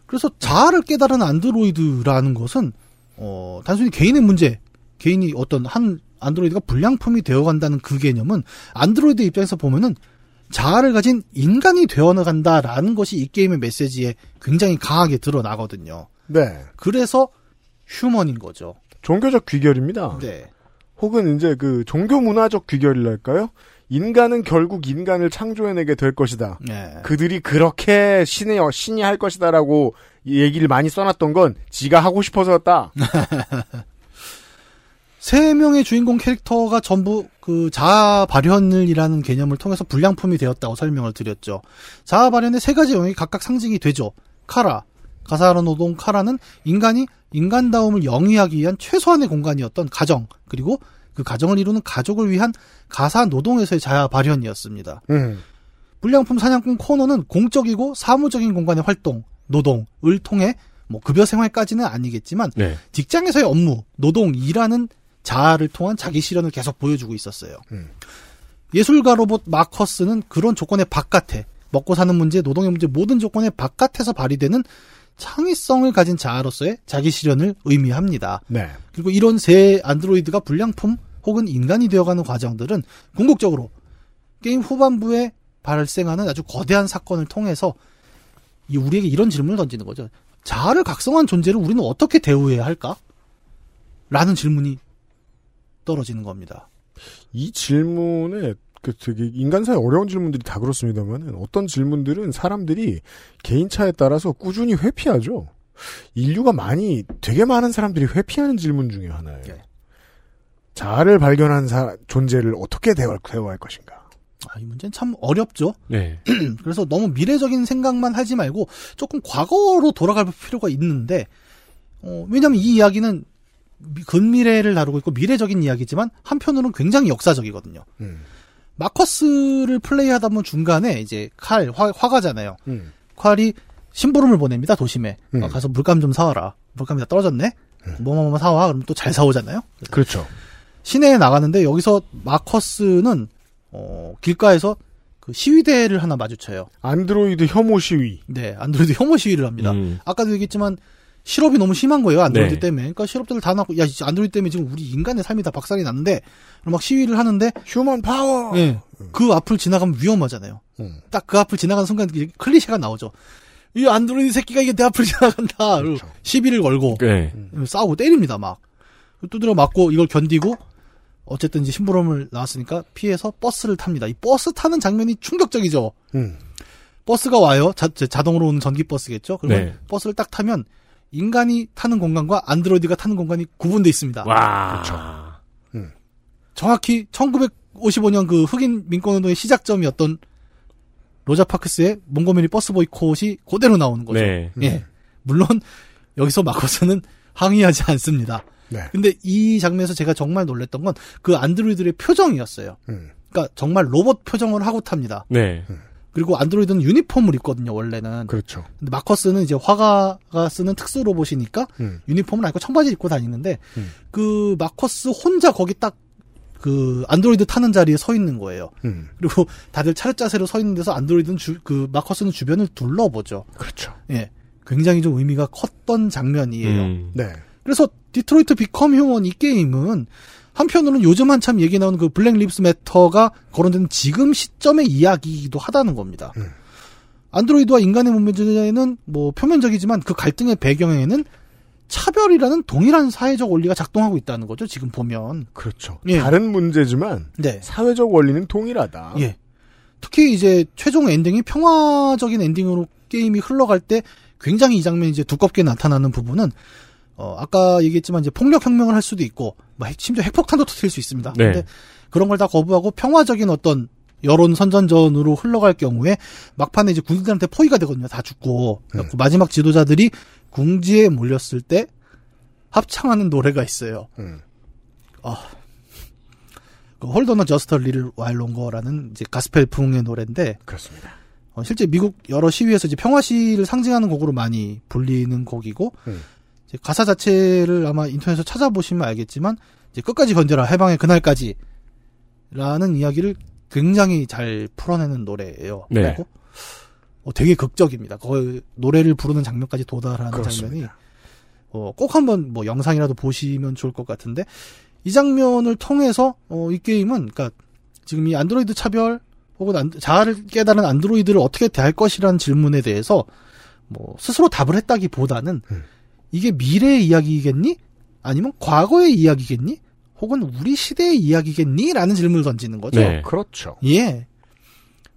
그래서 자아를 깨달은 안드로이드라는 것은, 어, 단순히 개인의 문제, 개인이 어떤 한 안드로이드가 불량품이 되어간다는 그 개념은 안드로이드 입장에서 보면은 자아를 가진 인간이 되어간다라는 것이 이 게임의 메시지에 굉장히 강하게 드러나거든요. 네. 그래서 휴먼인 거죠. 종교적 귀결입니다. 네. 혹은 이제 그 종교 문화적 귀결이랄까요? 인간은 결국 인간을 창조해내게 될 것이다. 네. 그들이 그렇게 신이, 신이 할 것이다라고 이 얘기를 많이 써놨던 건 지가 하고 싶어서였다. 세 명의 주인공 캐릭터가 전부 그 자아 발현을이라는 개념을 통해서 불량품이 되었다고 설명을 드렸죠. 자아 발현의 세 가지 영역이 각각 상징이 되죠. 카라, 가사로 노동 카라는 인간이 인간다움을 영위하기 위한 최소한의 공간이었던 가정, 그리고 그 가정을 이루는 가족을 위한 가사 노동에서의 자아 발현이었습니다. 음. 불량품 사냥꾼 코너는 공적이고 사무적인 공간의 활동, 노동을 통해 뭐 급여 생활까지는 아니겠지만 네. 직장에서의 업무, 노동, 일하는 자아를 통한 자기 실현을 계속 보여주고 있었어요. 음. 예술가 로봇 마커스는 그런 조건의 바깥에 먹고 사는 문제, 노동의 문제 모든 조건의 바깥에서 발휘되는 창의성을 가진 자아로서의 자기 실현을 의미합니다. 네. 그리고 이런 새 안드로이드가 불량품 혹은 인간이 되어가는 과정들은 궁극적으로 게임 후반부에 발생하는 아주 거대한 사건을 통해서 이 우리에게 이런 질문을 던지는 거죠. 자아를 각성한 존재를 우리는 어떻게 대우해야 할까? 라는 질문이 떨어지는 겁니다. 이 질문에 그 되게 인간사의 어려운 질문들이 다 그렇습니다만 어떤 질문들은 사람들이 개인차에 따라서 꾸준히 회피하죠. 인류가 많이 되게 많은 사람들이 회피하는 질문 중에 하나예요. 네. 자아를 발견한 사- 존재를 어떻게 대화, 대화할 것인가. 아, 이 문제는 참 어렵죠. 네. 그래서 너무 미래적인 생각만 하지 말고 조금 과거로 돌아갈 필요가 있는데, 어, 왜냐면 이 이야기는 미- 근미래를 다루고 있고 미래적인 이야기지만 한편으로는 굉장히 역사적이거든요. 음. 마커스를 플레이하다 보면 중간에 이제 칼, 화, 화가잖아요. 음. 칼이 심부름을 보냅니다, 도심에. 음. 어, 가서 물감 좀 사와라. 물감이 다 떨어졌네? 뭐뭐뭐 사와. 그럼 또 잘 사오잖아요? 그렇죠. 시내에 나가는데 여기서 마커스는, 어, 길가에서 그 시위대를 하나 마주쳐요. 안드로이드 혐오 시위. 네, 안드로이드 혐오 시위를 합니다. 음. 아까도 얘기했지만, 실업이 너무 심한 거예요, 안드로이드 네. 때문에. 그러니까 실업자들 다 나고, 야, 안드로이드 때문에 지금 우리 인간의 삶이 다 박살이 났는데, 막 시위를 하는데, human power. 예, 그 앞을 지나가면 위험하잖아요. 음. 딱그 앞을 지나가는 순간 클리셰가 나오죠. 이 안드로이드 새끼가 이게 내 앞을 지나간다. 그렇죠. 시비를 걸고 네. 싸우고 때립니다 막. 두드려 맞고 이걸 견디고 어쨌든 이제 심부름을 나왔으니까 피해서 버스를 탑니다. 이 버스 타는 장면이 충격적이죠. 음. 버스가 와요. 자, 자동으로 오는 전기 버스겠죠. 그러면 네. 버스를 딱 타면 인간이 타는 공간과 안드로이드가 타는 공간이 구분돼 있습니다. 와. 정확히 1955년 그 흑인 민권운동의 시작점이었던 로자 파크스의 몽고메리 버스 보이콧이 그대로 나오는 거죠. 네. 예. 물론 여기서 마커스는 항의하지 않습니다. 네. 근데 이 장면에서 제가 정말 놀랬던 건 그 안드로이드의 표정이었어요. 음. 그러니까 정말 로봇 표정을 하고 탑니다. 네. 그리고 안드로이드는 유니폼을 입거든요, 원래는. 그렇죠. 근데 마커스는 이제 화가가 쓰는 특수 로봇이니까 음. 유니폼을 아니고 청바지 입고 다니는데 음. 그 마커스 혼자 거기 딱 그 안드로이드 타는 자리에 서 있는 거예요. 음. 그리고 다들 차렷 자세로 서 있는 데서 안드로이드는 주, 그 마커스는 주변을 둘러보죠. 그렇죠. 예. 굉장히 좀 의미가 컸던 장면이에요. 음. 네. 그래서 디트로이트 비컴 휴먼 이 게임은 한편으로는 요즘 한참 얘기 나오는 그 Black Lives Matter가 거론되는 지금 시점의 이야기이기도 하다는 겁니다. 음. 안드로이드와 인간의 문제는 뭐 표면적이지만 그 갈등의 배경에는 차별이라는 동일한 사회적 원리가 작동하고 있다는 거죠. 지금 보면. 그렇죠. 예. 다른 문제지만 네. 사회적 원리는 동일하다. 예. 특히 이제 최종 엔딩이 평화적인 엔딩으로 게임이 흘러갈 때 굉장히 이 장면이 이제 두껍게 나타나는 부분은 어 아까 얘기했지만 이제 폭력 혁명을 할 수도 있고 뭐 핵- 심지어 핵폭탄도 터뜨릴 수 있습니다. 네. 근데 그런 걸 다 거부하고 평화적인 어떤 여론 선전전으로 흘러갈 경우에 막판에 이제 군인들한테 포위가 되거든요. 다 죽고 그래갖고 마지막 지도자들이 궁지에 몰렸을 때 합창하는 노래가 있어요. 음. 그 홀더너 저스터 리를 와일롱거라는 이제 가스펠풍의 노래인데 그렇습니다. 어, 실제 미국 여러 시위에서 이제 평화 시위를 상징하는 곡으로 많이 불리는 곡이고 음. 가사 자체를 아마 인터넷에서 찾아보시면 알겠지만 이제 끝까지 견뎌라 해방의 그날까지라는 이야기를 굉장히 잘 풀어내는 노래예요. 네. 그리고 어, 되게 극적입니다. 거의 노래를 부르는 장면까지 도달하는 장면이 그렇습니다. 어, 꼭 한번 뭐 영상이라도 보시면 좋을 것 같은데 이 장면을 통해서 어, 이 게임은 그러니까 지금 이 안드로이드 차별 혹은 안- 자아를 깨달은 안드로이드를 어떻게 대할 것이라는 질문에 대해서 뭐 스스로 답을 했다기보다는 음. 이게 미래의 이야기겠니? 아니면 과거의 이야기겠니? 혹은 우리 시대의 이야기겠니? 라는 질문을 던지는 거죠. 네. 그렇죠. 예.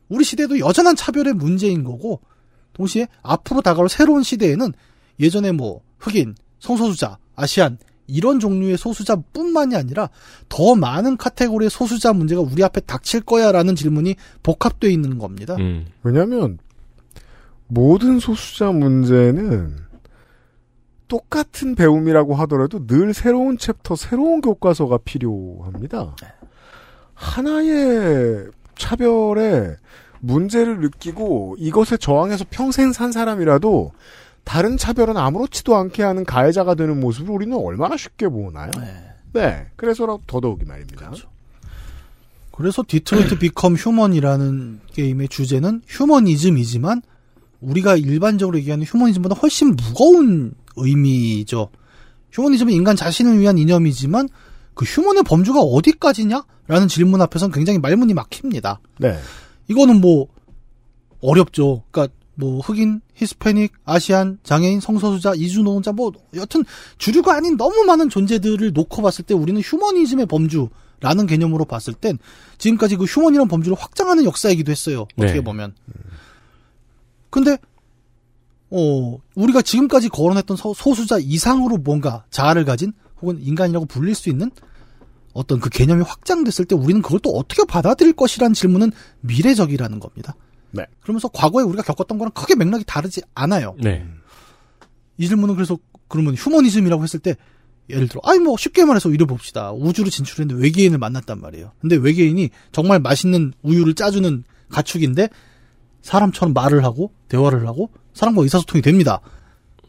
우리 시대도 여전한 차별의 문제인 거고, 동시에 앞으로 다가올 새로운 시대에는 예전에 뭐, 흑인, 성소수자, 아시안, 이런 종류의 소수자뿐만이 아니라 더 많은 카테고리의 소수자 문제가 우리 앞에 닥칠 거야라는 질문이 복합되어 있는 겁니다. 음. 왜냐하면 모든 소수자 문제는 똑같은 배움이라고 하더라도 늘 새로운 챕터, 새로운 교과서가 필요합니다. 하나의 차별에 문제를 느끼고 이것에 저항해서 평생 산 사람이라도 다른 차별은 아무렇지도 않게 하는 가해자가 되는 모습을 우리는 얼마나 쉽게 보나요? 네. 그래서라도 더더욱이 말입니다. 그래서 디트로이트 비컴 휴먼이라는 게임의 주제는 휴머니즘이지만 우리가 일반적으로 얘기하는 휴머니즘보다 훨씬 무거운 의미죠. 휴머니즘은 인간 자신을 위한 이념이지만 그 휴먼의 범주가 어디까지냐? 라는 질문 앞에서는 굉장히 말문이 막힙니다. 네. 이거는 뭐 어렵죠. 그러니까 뭐 흑인, 히스패닉, 아시안, 장애인, 성소수자, 이주노동자 뭐 여튼 주류가 아닌 너무 많은 존재들을 놓고 봤을 때 우리는 휴머니즘의 범주라는 개념으로 봤을 땐 지금까지 그 휴머니란 범주를 확장하는 역사이기도 했어요. 어떻게 네. 보면. 근데 어 우리가 지금까지 거론했던 소- 소수자 이상으로 뭔가 자아를 가진 혹은 인간이라고 불릴 수 있는 어떤 그 개념이 확장됐을 때 우리는 그걸 또 어떻게 받아들일 것이라는 질문은 미래적이라는 겁니다. 네. 그러면서 과거에 우리가 겪었던 거랑 크게 맥락이 다르지 않아요. 네. 이 질문은 그래서 그러면 휴머니즘이라고 했을 때 예를 들어 아니 뭐 쉽게 말해서 이래 봅시다. 우주로 진출했는데 외계인을 만났단 말이에요. 근데 외계인이 정말 맛있는 우유를 짜주는 가축인데 사람처럼 말을 하고 대화를 하고 사람과 의사소통이 됩니다.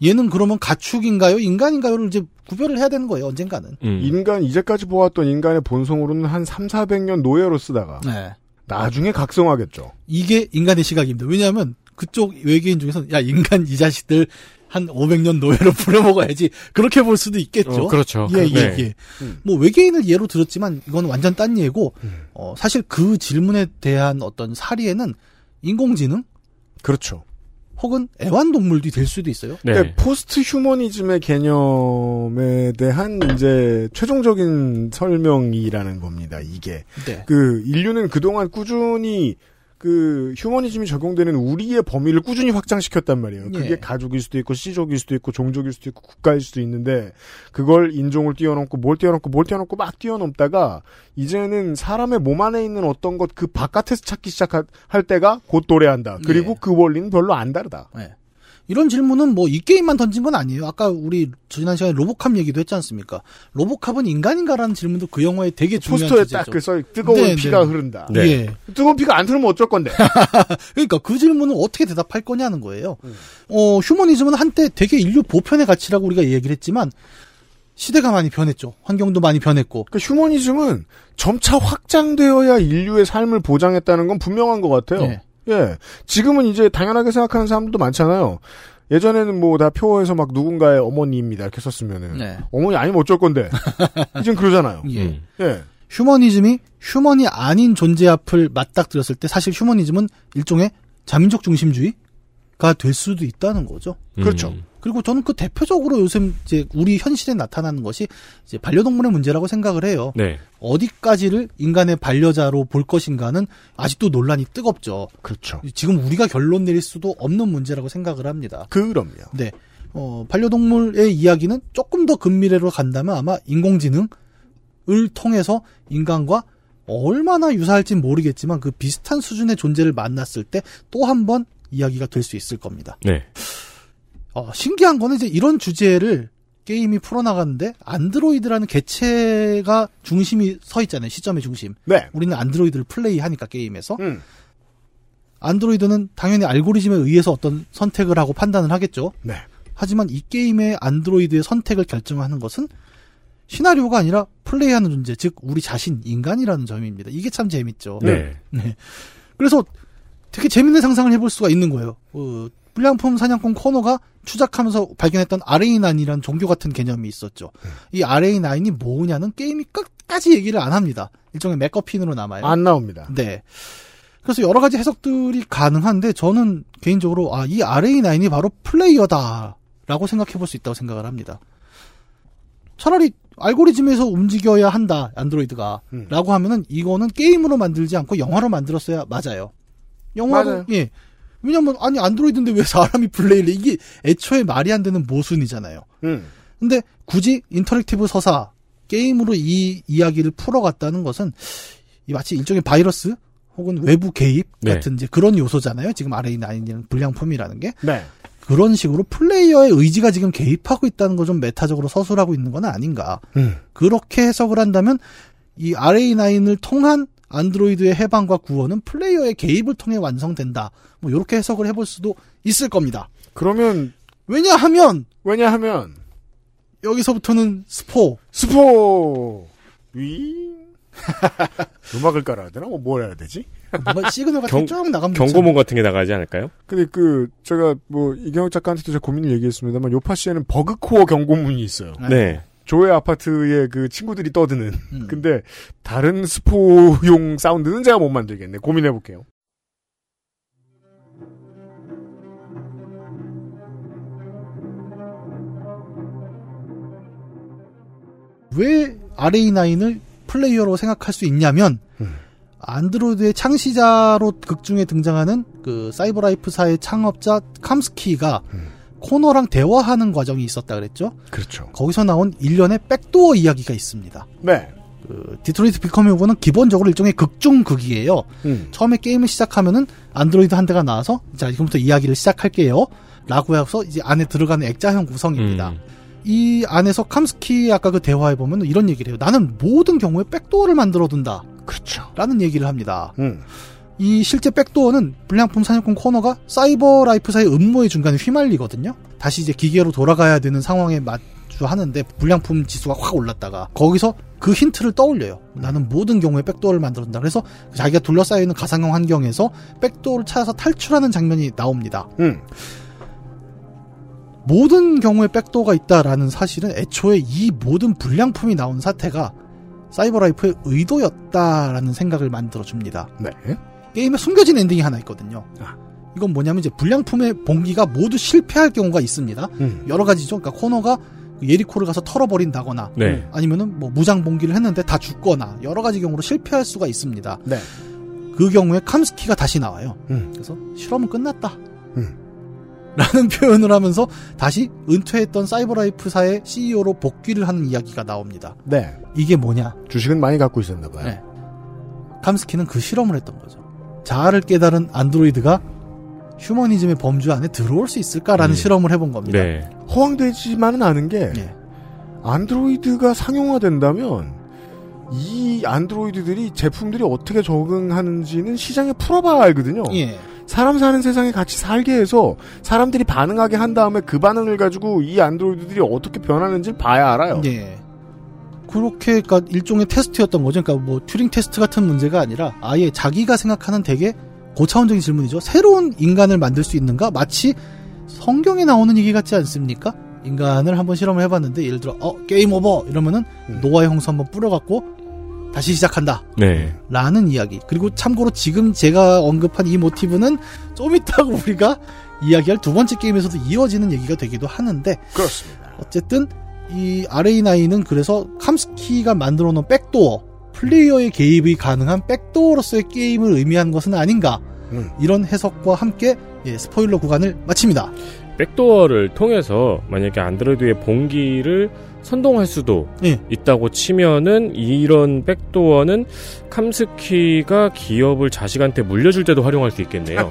얘는 그러면 가축인가요? 인간인가요를 이제 구별을 해야 되는 거예요. 언젠가는. 음. 인간, 이제까지 보았던 인간의 본성으로는 한 3, 400년 노예로 쓰다가 네. 나중에 각성하겠죠. 이게 인간의 시각입니다. 왜냐하면 그쪽 외계인 중에서는 야 인간 이 자식들 한 500년 노예로 부려먹어야지 그렇게 볼 수도 있겠죠. 어, 그렇죠. 예, 예, 네. 예. 음. 뭐 외계인을 예로 들었지만 이건 완전 딴 예고 어, 사실 그 질문에 대한 어떤 사리에는 인공지능 그렇죠. 혹은 애완동물도 될 수도 있어요. 네. 그러니까 포스트 휴머니즘의 개념에 대한 이제 최종적인 설명이라는 겁니다. 이게 네. 그 인류는 그동안 꾸준히 그 휴머니즘이 적용되는 우리의 범위를 꾸준히 확장시켰단 말이에요. 그게 예. 가족일 수도 있고 시족일 수도 있고 종족일 수도 있고 국가일 수도 있는데 그걸 인종을 뛰어넘고 뭘 뛰어넘고 뭘 뛰어넘고 막 뛰어넘다가 이제는 사람의 몸 안에 있는 어떤 것 그 바깥에서 찾기 시작할 때가 곧 도래한다. 그리고 예. 그 원리는 별로 안 다르다. 네. 이런 질문은 뭐 이 게임만 던진 건 아니에요. 아까 우리 지난 시간에 로보캅 얘기도 했지 않습니까? 로보캅은 인간인가라는 질문도 그 영화에 되게 중요한 포스터에 주제죠. 딱그 써 뜨거운 네, 피가 네. 흐른다. 네. 예. 뜨거운 피가 안 흐르면 어쩔 건데. 그러니까 그 질문은 어떻게 대답할 거냐는 거예요. 음. 어, 휴머니즘은 한때 되게 인류 보편의 가치라고 우리가 얘기를 했지만 시대가 많이 변했죠. 환경도 많이 변했고. 그 휴머니즘은 점차 확장되어야 인류의 삶을 보장했다는 건 분명한 것 같아요. 예. 예. 지금은 이제 당연하게 생각하는 사람들도 많잖아요. 예전에는 뭐 다 표어에서 막 누군가의 어머니입니다 이렇게 썼으면은 네. 어머니 아니면 어쩔 건데 이젠 그러잖아요. 예. 음. 예. 휴머니즘이 휴머니 아닌 존재 앞을 맞닥뜨렸을 때 사실 휴머니즘은 일종의 자민족 중심주의가 될 수도 있다는 거죠. 그렇죠. 음. 그리고 저는 그 대표적으로 요즘 이제 우리 현실에 나타나는 것이 이제 반려동물의 문제라고 생각을 해요. 네. 어디까지를 인간의 반려자로 볼 것인가는 아직도 논란이 뜨겁죠. 그렇죠. 지금 우리가 결론 내릴 수도 없는 문제라고 생각을 합니다. 그럼요. 네. 어, 반려동물의 이야기는 조금 더 근미래로 간다면 아마 인공지능을 통해서 인간과 얼마나 유사할진 모르겠지만 그 비슷한 수준의 존재를 만났을 때 또 한 번 이야기가 될 수 있을 겁니다. 네. 어, 신기한 거는 이제 이런 주제를 게임이 풀어나가는데 안드로이드라는 개체가 중심이 서 있잖아요. 시점의 중심. 네. 우리는 안드로이드를 플레이하니까 게임에서 음. 안드로이드는 당연히 알고리즘에 의해서 어떤 선택을 하고 판단을 하겠죠. 네. 하지만 이 게임의 안드로이드의 선택을 결정하는 것은 시나리오가 아니라 플레이하는 존재, 즉 우리 자신 인간이라는 점입니다. 이게 참 재밌죠. 네. 네. 그래서 되게 재밌는 상상을 해볼 수가 있는 거예요. 어, 불량품 사냥꾼 코너가 추적하면서 발견했던 RA9이라는 종교 같은 개념이 있었죠. 이 RA9이 뭐냐는 게임이 끝까지 얘기를 안 합니다. 일종의 맥커핀으로 남아요. 안 나옵니다. 네. 그래서 여러 가지 해석들이 가능한데 저는 개인적으로 아, 이 RA9이 바로 플레이어다라고 생각해 볼 수 있다고 생각을 합니다. 차라리 알고리즘에서 움직여야 한다, 안드로이드가. 음. 라고 하면은 이거는 게임으로 만들지 않고 영화로 만들었어야 맞아요. 영화로, 맞아요. 예. 왜냐면, 아니, 안드로이드인데 왜 사람이 플레이를 해? 이게 애초에 말이 안 되는 모순이잖아요. 음. 근데 굳이 interactive 서사 게임으로 이 이야기를 풀어갔다는 것은 이 마치 일종의 바이러스 혹은 외부 개입 네. 같은 이제 그런 요소잖아요. 지금 RA9이라는 불량품이라는 게 네. 그런 식으로 플레이어의 의지가 지금 개입하고 있다는 거 좀 메타적으로 서술하고 있는 건 아닌가. 음. 그렇게 해석을 한다면 이 RA9을 통한 안드로이드의 해방과 구원은 플레이어의 개입을 통해 완성된다. 뭐 이렇게 해석을 해볼 수도 있을 겁니다. 그러면 왜냐하면 왜냐하면 여기서부터는 스포. 스포 위 음악을 깔아야 되나? 뭐 뭘 해야 되지? 뭔가 시그널 같은 경- 게쭉 나가면 경고문 같은 게 나가지 않을까요? 근데 그 제가 뭐 이경혁 작가한테도 제가 고민을 얘기했습니다만 요파 씨에는 버그 코어 경고문이 있어요. 네. 네. 조의 아파트에 그 친구들이 떠드는. 음. 근데 다른 스포용 사운드는 제가 못 만들겠네. 고민해 볼게요. 왜 RA9을 플레이어로 생각할 수 있냐면 음. 안드로이드의 창시자로 극중에 등장하는 그 사이버라이프사의 창업자 캄스키가 음. 코너랑 대화하는 과정이 있었다 그랬죠. 그렇죠. 거기서 나온 일련의 backdoor 이야기가 있습니다. 네. 그 디트로이트 Become Human은 기본적으로 일종의 극중극이에요. 음. 처음에 게임을 시작하면은 안드로이드 한 대가 나와서 자 지금부터 이야기를 시작할게요. 라고 해서 이제 안에 들어가는 액자형 구성입니다. 음. 이 안에서 캄스키 아까 그 대화에 보면 이런 얘기를 해요. 나는 모든 경우에 backdoor를 만들어 둔다. 그렇죠. 라는 얘기를 합니다. 음. 이 실제 backdoor는 불량품 사냥꾼 코너가 사이버 라이프사의 음모의 중간에 휘말리거든요. 다시 이제 기계로 돌아가야 되는 상황에 마주하는데 불량품 지수가 확 올랐다가 거기서 그 힌트를 떠올려요. 나는 모든 경우에 backdoor를 만들었다. 그래서 자기가 둘러싸여 있는 가상형 환경에서 backdoor를 찾아서 탈출하는 장면이 나옵니다. 음. 모든 경우에 backdoor가 있다라는 사실은 애초에 이 모든 불량품이 나온 사태가 사이버라이프의 의도였다라는 생각을 만들어줍니다. 네. 게임에 숨겨진 엔딩이 하나 있거든요. 아. 이건 뭐냐면 이제 불량품의 봉기가 모두 실패할 경우가 있습니다. 음. 여러 가지죠. 그러니까 코너가 그 예리코를 가서 털어버린다거나 네. 아니면은 뭐 무장 봉기를 했는데 다 죽거나 여러 가지 경우로 실패할 수가 있습니다. 네. 그 경우에 캄스키가 다시 나와요. 음. 그래서 실험은 끝났다. 음. 라는 표현을 하면서 다시 은퇴했던 사이버라이프사의 CEO로 복귀를 하는 이야기가 나옵니다. 네. 이게 뭐냐? 주식은 많이 갖고 있었나 봐요. 네. 캄스키는 그 실험을 했던 거죠. 자아를 깨달은 안드로이드가 휴머니즘의 범주 안에 들어올 수 있을까라는 음. 실험을 해본 겁니다. 네. 허황되지만은 않은 게 예. 안드로이드가 상용화된다면 이 안드로이드들이 제품들이 어떻게 적응하는지는 시장에 풀어봐야 알거든요. 예. 사람 사는 세상에 같이 살게 해서 사람들이 반응하게 한 다음에 그 반응을 가지고 이 안드로이드들이 어떻게 변하는지를 봐야 알아요. 예. 그렇게 그러니까 일종의 테스트였던 거죠. 그러니까 뭐 튜링 테스트 같은 문제가 아니라 아예 자기가 생각하는 되게 고차원적인 질문이죠. 새로운 인간을 만들 수 있는가? 마치 성경에 나오는 얘기 같지 않습니까? 인간을 한번 실험을 해봤는데 예를 들어 어 game over 이러면은 음. 노아의 홍수 한번 뿌려갖고 다시 시작한다. 네. 라는 이야기. 그리고 참고로 지금 제가 언급한 이 모티브는 좀 이따가 우리가 이야기할 두 번째 게임에서도 이어지는 얘기가 되기도 하는데 그렇습니다. 어쨌든 이 RA9은 그래서 캄스키가 만들어 놓은 백도어 플레이어의 개입이 가능한 백도어로서의 게임을 의미하는 것은 아닌가 음. 이런 해석과 함께 예, 스포일러 구간을 마칩니다. 백도어를 통해서 만약에 안드로이드의 봉기를 선동할 수도 예. 있다고 치면은 이런 백도어는 캄스키가 기업을 자식한테 물려줄 때도 활용할 수 있겠네요.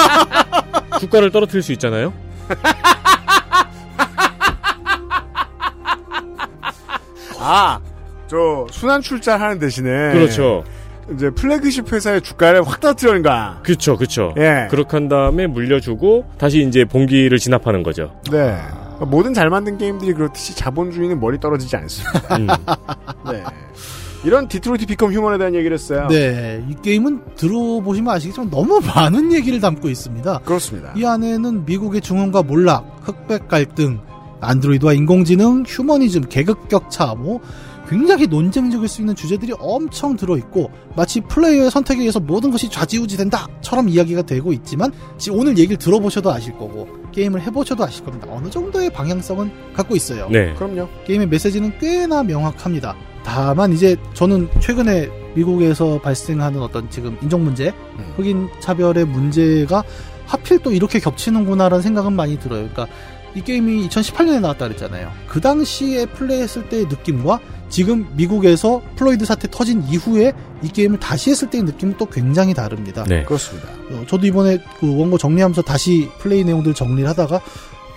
주가를 떨어뜨릴 수 있잖아요. 아, 저 순환 출자 하는 대신에 그렇죠. 이제 플래그십 회사의 주가를 확 떨어뜨리는 거야. 그렇죠. 그렇죠. 예. 그렇게 한 다음에 물려주고 다시 이제 봉기를 진압하는 거죠. 네. 모든 잘 만든 게임들이 그렇듯이 자본주의는 멀리 떨어지지 않습니다. 음. 네. 이런 디트로이트 Become Human에 대한 얘기를 했어요. 네, 이 게임은 들어보시면 아시겠지만 너무 많은 얘기를 담고 있습니다. 그렇습니다. 이 안에는 미국의 중흥과 몰락, 흑백 갈등, 안드로이드와 인공지능, 휴머니즘, 계급 격차, 뭐 굉장히 논쟁적일 수 있는 주제들이 엄청 들어있고 마치 플레이어의 선택에 의해서 모든 것이 좌지우지 된다처럼 이야기가 되고 있지만 지금 오늘 얘기를 들어보셔도 아실 거고 게임을 해보셔도 아실 겁니다. 어느 정도의 방향성은 갖고 있어요. 네. 그럼요. 게임의 메시지는 꽤나 명확합니다. 다만 이제 저는 최근에 미국에서 발생하는 어떤 지금 인종 문제, 음. 흑인 차별의 문제가 하필 또 이렇게 겹치는구나라는 생각은 많이 들어요. 그러니까 이 게임이 2018년에 나왔다 그랬잖아요. 그 당시에 플레이했을 때의 느낌과 지금 미국에서 플로이드 사태 터진 이후에 이 게임을 다시 했을 때의 느낌은 또 굉장히 다릅니다. 네. 그렇습니다. 어, 저도 이번에 그 원고 정리하면서 다시 플레이 내용들 정리를 하다가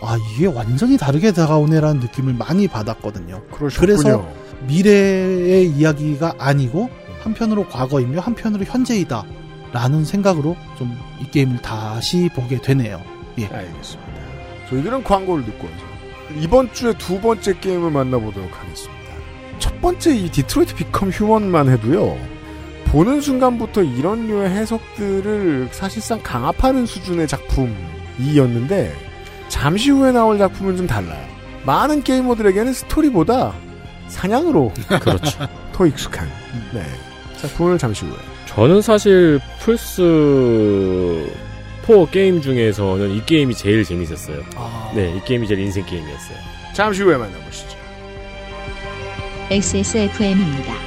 아 이게 완전히 다르게 다가오네라는 느낌을 많이 받았거든요. 그러셨군요. 그래서 미래의 이야기가 아니고 한편으로 과거이며 한편으로 현재이다. 라는 생각으로 좀 이 게임을 다시 보게 되네요. 예. 알겠습니다. 저희들은 광고를 듣고 와서 이번 주에 두 번째 게임을 만나보도록 하겠습니다. 첫 번째 이 디트로이트 Become Human만 해도요. 보는 순간부터 이런 류의 해석들을 사실상 강압하는 수준의 작품이었는데 잠시 후에 나올 작품은 좀 달라요. 많은 게이머들에게는 스토리보다 사냥으로 그렇죠. 더 익숙한 네. 작품을 잠시 후에 저는 사실 플스 4 게임 중에서는 이 게임이 제일 재밌었어요. 아, 네, 이 게임이 제일 인생 게임이었어요. 잠시 후에 만나보시죠. XSFM입니다.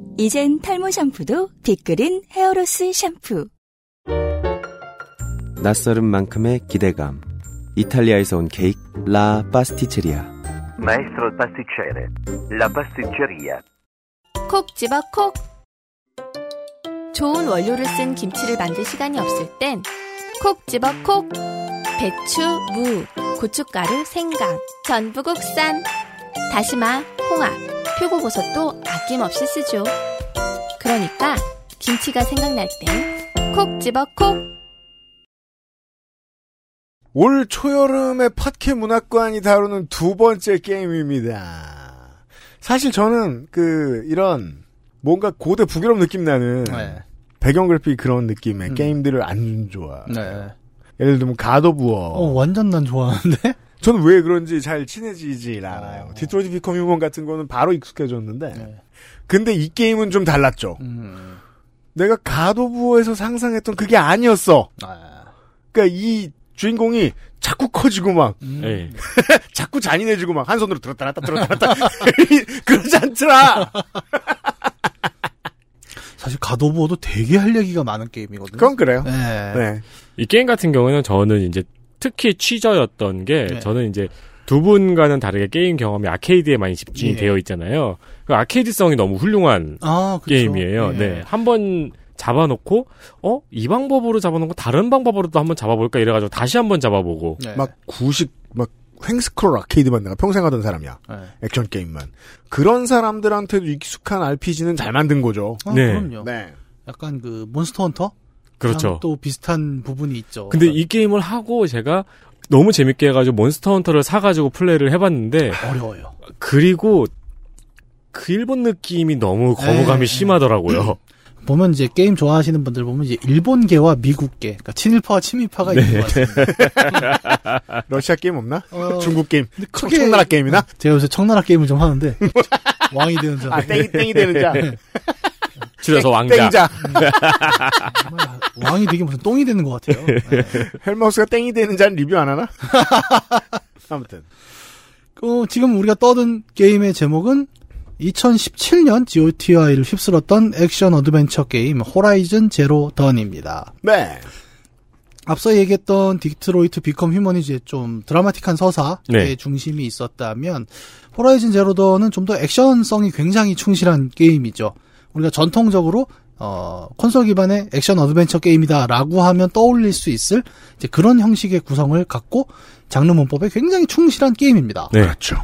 이젠 탈모 샴푸도 빅그린 hair loss 샴푸. 낯설은 만큼의 기대감. 이탈리아에서 온 케이크 라 파스티체리아. Maestro pasticcere, la pasticceria. 콕 집어 콕. 좋은 원료를 쓴 김치를 만들 시간이 없을 땐 콕 집어 콕. 배추, 무, 고춧가루, 생강, 전부 국산. 다시마, 홍합, 표고버섯도 아낌없이 쓰죠. 그러니까 김치가 생각날 땐 콕 집어 콕. 올 초여름에 팟캐 문학관이 다루는 두 번째 게임입니다. 사실 저는 그 이런 뭔가 고대 북유럽 느낌 나는 네. 배경 그래픽 그런 느낌의 음. 게임들을 안 좋아. 네. 예를 들면 God of War. 어, 완전 난 좋아하는데? 저는 왜 그런지 잘 친해지질 않아요. 어. 디트로이트 Become Human 같은 거는 바로 익숙해졌는데. 네. 근데 이 게임은 좀 달랐죠. 음. 내가 God of War에서 상상했던 그게 아니었어. 아. 그러니까 이 주인공이 자꾸 커지고 막 음. 네. 자꾸 잔인해지고 막 한 손으로 들었다 놨다 들었다 놨다 그러지 않더라. 사실 가도부어도 되게 할 얘기가 많은 게임이거든요. 그건 그래요. 네. 네. 이 게임 같은 경우는 저는 이제 특히 취저였던 게 네. 저는 이제 두 분과는 다르게 게임 경험이 아케이드에 많이 집중이 예. 되어 있잖아요. 그 아케이드성이 너무 훌륭한 아. 게임이에요. 예. 네. 한 번 잡아놓고, 어? 이 방법으로 잡아놓고 다른 방법으로도 한번 잡아볼까 이래가지고 다시 한번 잡아보고. 네. 막 구식 막 횡스크롤 아케이드만 내가 평생 하던 사람이야. 네. 액션 게임만. 그런 사람들한테도 익숙한 RPG는 잘 만든 거죠. 아, 네. 그럼요. 네. 약간 그 Monster Hunter? 그렇죠. 또 비슷한 부분이 있죠. 근데 이 게임을 하고 제가 너무 재밌게 해가지고 Monster Hunter를 사가지고 플레이를 해봤는데, 어려워요. 그리고 그 일본 느낌이 너무 거부감이 네. 심하더라고요. 보면 이제 게임 좋아하시는 분들 보면 이제 일본계와 미국계, 그러니까 친일파와 친미파가 네. 있는 것 같습니다. 러시아 게임 없나? 어, 중국 게임. 근데 크게- 청나라 게임이나? 제가 요새 청나라 게임을 좀 하는데 왕이 되는 자. 아, 땡이, 땡이 되는 자. 줄여서 왕자. 땡자. 왕이 되긴 무슨 똥이 되는 것 같아요. 네. 헬마우스가 땡이 되는 자는 리뷰 안 하나? 아무튼. 어, 지금 우리가 떠든 게임의 제목은 2017년 GOTY를 휩쓸었던 액션 adventure 게임 Horizon Zero Dawn입니다. 네. 앞서 얘기했던 디트로이트 Become 이제 좀 드라마틱한 서사의 네. 중심이 있었다면 호라이즌 제로 던은 좀 더 액션성이 굉장히 충실한 게임이죠. 우리가 전통적으로 어, 콘솔 기반의 액션 어드벤처 게임이다라고 하면 떠올릴 수 있을 이제 그런 형식의 구성을 갖고 장르 문법에 굉장히 충실한 게임입니다. 네. 그렇죠.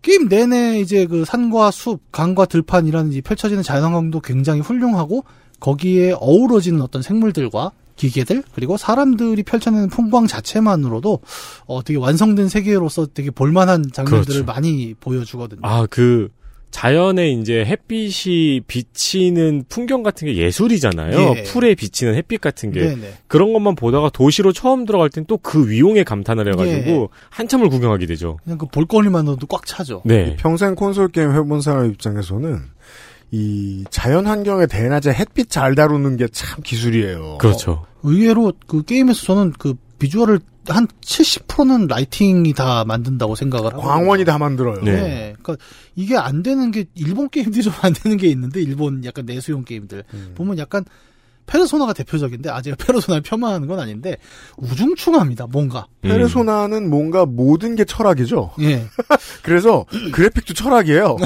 게임 내내 이제 그 산과 숲, 강과 들판이라는 이 펼쳐지는 자연환경도 굉장히 훌륭하고 거기에 어우러지는 어떤 생물들과 기계들 그리고 사람들이 펼쳐내는 풍광 자체만으로도 어 되게 완성된 세계로서 되게 볼만한 장면들을 그렇죠. 많이 보여주거든요. 아, 그, 자연에 이제 햇빛이 비치는 풍경 같은 게 예술이잖아요. 예. 풀에 비치는 햇빛 같은 게. 네네. 그런 것만 보다가 도시로 처음 들어갈 땐 또 그 위용에 감탄을 해가지고 예. 한참을 구경하게 되죠. 그냥 그 볼거리만으로도 꽉 차죠. 네. 평생 콘솔 게임 해본 사람 입장에서는 이 자연 환경의 대낮에 햇빛 잘 다루는 게 참 기술이에요. 그렇죠. 의외로 그 게임에서 저는 그 비주얼을 한 70%는 라이팅이 다 만든다고 생각을 하고 광원이 다 만들어요. 네. 그러니까 이게 안 되는 게 일본 게임들이 좀 안 되는 게 있는데 일본 약간 내수용 게임들 음. 보면 약간 페르소나가 대표적인데 아 제가 페르소나를 폄하하는 건 아닌데 우중충합니다 뭔가 페르소나는 뭔가 모든 게 철학이죠. 예 그래서 그래픽도 철학이에요.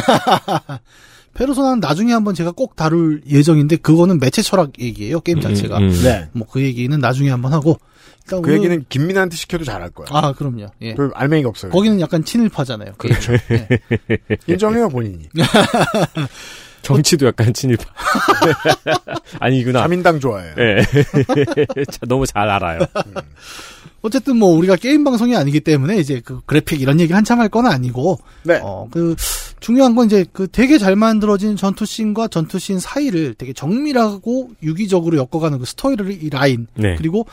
페르소나는 나중에 한번 제가 꼭 다룰 예정인데 그거는 매체 철학 얘기예요 게임 자체가 음, 음. 네. 뭐 그 얘기는 나중에 한번 하고 일단 그 오늘- 얘기는 김민아한테 시켜도 잘할 거야. 아 그럼요 예 별 알맹이가 없어요. 거기는 약간 친일파잖아요 그렇죠. 예. 인정해요 본인이. 정치도 약간 친일파. 아니구나. 자민당 좋아해요. 예. 자, 너무 잘 알아요. 어쨌든 뭐 우리가 게임 방송이 아니기 때문에 이제 그 그래픽 이런 얘기 한참 할 건 아니고 네. 어 그 중요한 건 이제 그 되게 잘 만들어진 전투 씬과 전투 씬 사이를 되게 정밀하고 유기적으로 엮어가는 그 스토리 라인 네. 그리고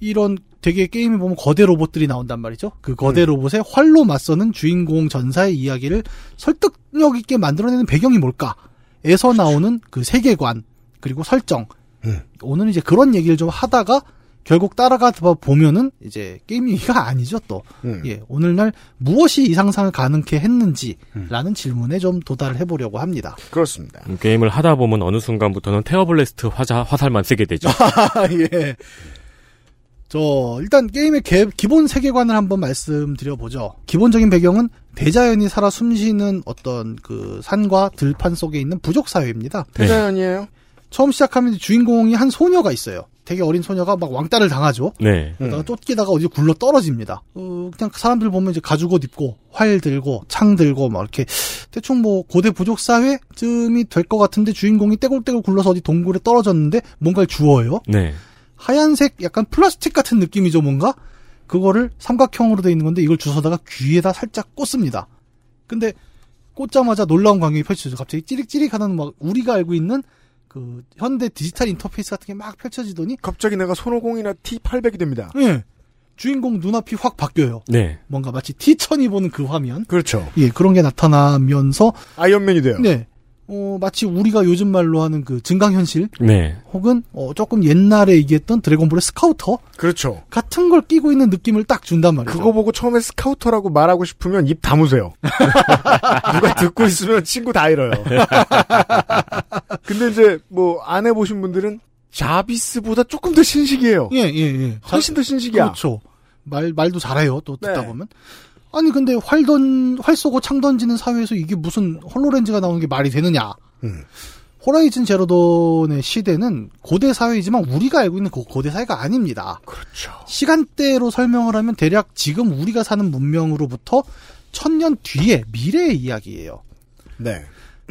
이런 되게 게임에 보면 거대 로봇들이 나온단 말이죠. 그 거대 로봇의 활로 맞서는 주인공 전사의 이야기를 설득력 있게 만들어내는 배경이 뭘까?에서 나오는 그 세계관 그리고 설정. 오늘 이제 그런 얘기를 좀 하다가 결국 따라가 보면은 이제 게임 얘기가 아니죠 또. 음. 예, 오늘날 무엇이 이 상상을 가능케 했는지라는 질문에 좀 도달을 해보려고 합니다. 그렇습니다. 음, 게임을 하다 보면 어느 순간부터는 테어블레스트 화자, 화살만 쓰게 되죠. 예. 저 일단 게임의 개- 기본 세계관을 한번 말씀드려 보죠. 기본적인 배경은 대자연이 살아 숨쉬는 어떤 그 산과 들판 속에 있는 부족 사회입니다. 대자연이에요. 처음 시작하면 주인공이 한 소녀가 있어요. 되게 어린 소녀가 막 왕따를 당하죠. 네. 그러다가 쫓기다가 어디 굴러 떨어집니다. 어, 그냥 사람들 보면 이제 가죽 옷 입고 활 들고 창 들고 막 이렇게 대충 뭐 고대 부족 사회쯤이 될 것 같은데 주인공이 떼굴떼굴 굴러서 어디 동굴에 떨어졌는데 뭔가를 주워요. 네. 하얀색 약간 플라스틱 같은 느낌이죠 뭔가 그거를 삼각형으로 돼 있는 건데 이걸 주워다가 귀에다 살짝 꽂습니다. 근데 꽂자마자 놀라운 광경이 펼쳐져 갑자기 찌릭찌릭하는 막 우리가 알고 있는 그 현대 디지털 인터페이스 같은 게 막 펼쳐지더니 갑자기 내가 손오공이나 T800이 됩니다. 예. 주인공 눈앞이 확 바뀌어요. 네. 뭔가 마치 T1000이 보는 그 화면. 그렇죠. 예, 그런 게 나타나면서 아이언맨이 돼요. 네. 어, 마치 우리가 요즘 말로 하는 그 증강현실 네. 혹은 어, 조금 옛날에 얘기했던 드래곤볼의 스카우터 그렇죠. 같은 걸 끼고 있는 느낌을 딱 준단 말이죠. 그거 보고 처음에 스카우터라고 말하고 싶으면 입 다무세요. 누가 듣고 있으면 친구 다 잃어요. 근데 이제 뭐 안 해보신 분들은 자비스보다 조금 더 신식이에요. 예, 예, 예. 훨씬 더 신식이야. 그렇죠. 말, 말도 잘해요. 또 듣다 네. 보면. 아니, 근데 활 던, 활 쏘고 창 던지는 사회에서 이게 무슨 홀로렌즈가 나오는 게 말이 되느냐. 음. 호라이즌 제로돈의 시대는 고대 사회이지만 우리가 알고 있는 그 고대 사회가 아닙니다. 그렇죠. 시간대로 설명을 하면 대략 지금 우리가 사는 문명으로부터 천년 뒤의 미래의 이야기예요. 네.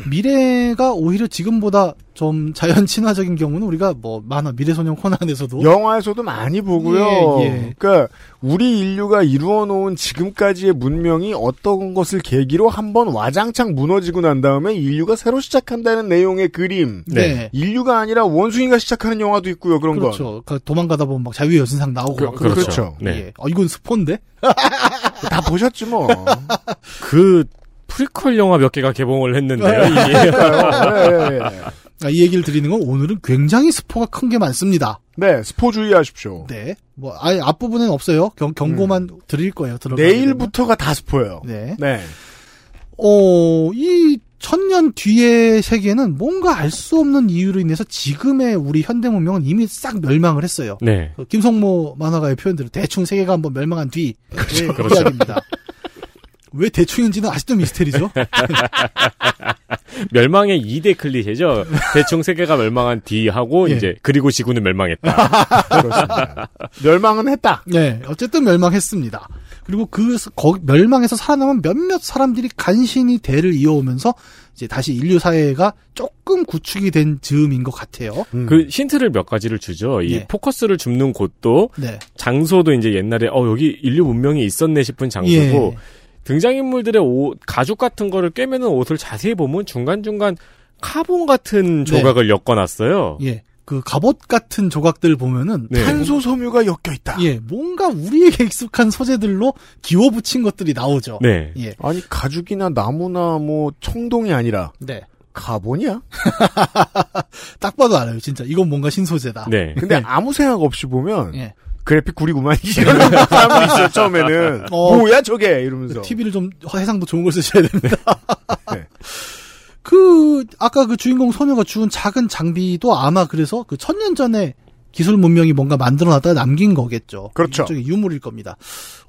미래가 오히려 지금보다 좀 자연 친화적인 경우는 우리가 뭐 만화 미래소년 코난에서도 영화에서도 많이 보고요. 예, 예. 그러니까 우리 인류가 이루어 놓은 지금까지의 문명이 어떤 것을 계기로 한번 와장창 무너지고 난 다음에 인류가 새로 시작한다는 내용의 그림. 네. 인류가 아니라 원숭이가 시작하는 영화도 있고요. 그런 건. 그렇죠. 그 도망가다 보면 막 자유의 여신상 나오고 그- 막 그러죠. 그렇죠. 네. 예. 어, 이건 스폰데? 다 보셨지 뭐. 그 프리퀄 영화 몇 개가 개봉을 했는데요. 이미. 네, 네, 네. 아, 이 얘기를 드리는 건 오늘은 굉장히 스포가 큰 게 많습니다. 네, 스포 주의하십시오. 네. 뭐 아예 앞부분엔 없어요. 경, 경고만 드릴 거예요. 내일부터가 다 스포예요. 네. 네. 어, 이 천년 뒤의 세계는 뭔가 알 수 없는 이유로 인해서 지금의 우리 현대 문명은 이미 싹 멸망을 했어요. 네. 그 김성모 만화가의 표현대로 대충 세계가 한번 멸망한 뒤의 그렇죠. 이야기입니다. 왜 대충인지는 아직도 미스테리죠. 멸망의 2대 클리셰죠. 대충 세계가 멸망한 뒤하고 예. 이제 그리고 지구는 멸망했다. 그렇습니다. 멸망은 했다. 네, 어쨌든 멸망했습니다. 그리고 그 스- 거기 멸망에서 살아남은 몇몇 사람들이 간신히 대를 이어오면서 이제 다시 인류 사회가 조금 구축이 된 즈음인 것 같아요. 그 힌트를 몇 가지를 주죠. 이 네. 포커스를 줍는 곳도 네. 장소도 이제 옛날에 어 여기 인류 문명이 있었네 싶은 장소고 예. 등장인물들의 옷 가죽 같은 거를 꿰매는 옷을 자세히 보면 중간 중간 카본 같은 네. 조각을 엮어놨어요. 예. 그 갑옷 같은 조각들 보면은 네. 탄소 섬유가 엮여 있다. 예, 뭔가 우리에게 익숙한 소재들로 기워 붙인 것들이 나오죠. 네. 예. 아니 가죽이나 나무나 뭐 청동이 아니라 네. 카본이야? 딱 봐도 알아요, 진짜. 이건 뭔가 신소재다. 네. 근데 아무 생각 없이 보면 예. 그래픽 구리구만 이러는 사람들이 있어요 처음에는 어. 뭐야 저게 이러면서 TV를 좀 해상도 좋은 걸 쓰셔야 됩니다. 네. 그 아까 그 주인공 소녀가 주운 작은 장비도 아마 그래서 그 천년 전에 기술 문명이 뭔가 만들어놨다가 남긴 거겠죠. 그렇죠. 일종의 유물일 겁니다.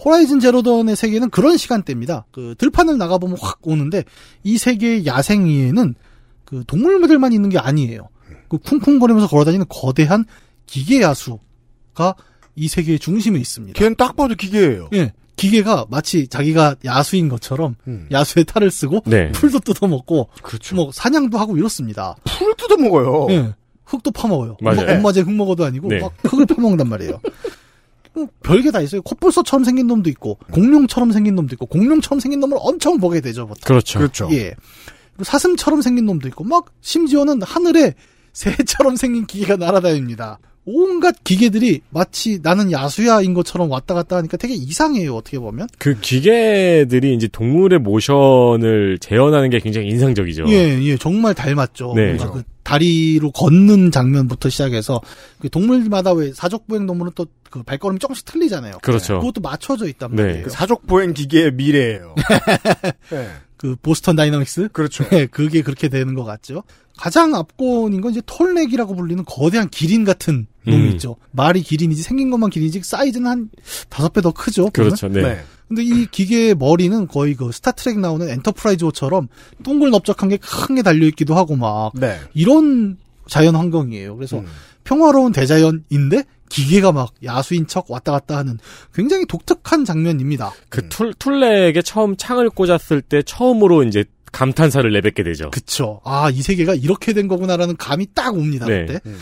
호라이즌 제로던의 세계는 그런 시간대입니다. 그 들판을 나가보면 확 오는데 이 세계의 야생위에는 그 동물들만 있는 게 아니에요. 그 쿵쿵거리면서 걸어다니는 거대한 기계 야수가 이 세계의 중심에 있습니다. 걔는 딱 봐도 기계예요. 예. 기계가 마치 자기가 야수인 것처럼 음. 야수의 탈을 쓰고 네. 풀도 뜯어먹고 그렇죠. 뭐 사냥도 하고 이렇습니다. 풀을 뜯어 먹어요. 예. 흙도 파먹어요. 맞아요. 뭐 엄마제 흙 먹어도 아니고 네. 막 흙을 파먹는단 말이에요. 뭐 별게 다 있어요. 콧불소처럼 생긴 놈도 있고 공룡처럼 생긴 놈도 있고 공룡처럼 생긴 놈을 엄청 보게 되죠. 보통. 그렇죠. 그렇죠. 예. 사슴처럼 생긴 놈도 있고 막 심지어는 하늘에 새처럼 생긴 기계가 날아다닙니다. 온갖 기계들이 마치 나는 야수야인 것처럼 왔다 갔다 하니까 되게 이상해요. 어떻게 보면. 그 기계들이 이제 동물의 모션을 재현하는 게 굉장히 인상적이죠. 예, 예, 정말 닮았죠. 네. 뭔가 그 다리로 걷는 장면부터 시작해서 그 동물마다 왜 사족보행 동물은 또 그 발걸음이 조금씩 틀리잖아요. 그렇죠. 그것도 맞춰져 있단 네. 말이에요. 그 사족 보행 기계의 미래예요. 네. 그 보스턴 다이나믹스 그렇죠. 네, 그게 그렇게 되는 것 같죠. 가장 압권인 건 이제 톨넥이라고 불리는 거대한 기린 같은 놈이 음. 있죠. 말이 기린이지 생긴 것만 기린이지 사이즈는 한 다섯 배 더 크죠. 보면. 그렇죠. 네. 네. 근데 이 기계의 머리는 거의 그 스타트렉 나오는 엔터프라이즈호처럼 둥글 넓적한 게 큰 게 달려 있기도 하고 막 네. 이런 자연 환경이에요. 그래서 음. 평화로운 대자연인데 기계가 막 야수인 척 왔다 갔다 하는 굉장히 독특한 장면입니다. 그 툴, 톨넥에 처음 창을 꽂았을 때 처음으로 이제 감탄사를 내뱉게 되죠. 그쵸. 아, 이 세계가 이렇게 된 거구나라는 감이 딱 옵니다, 네. 그때. 음.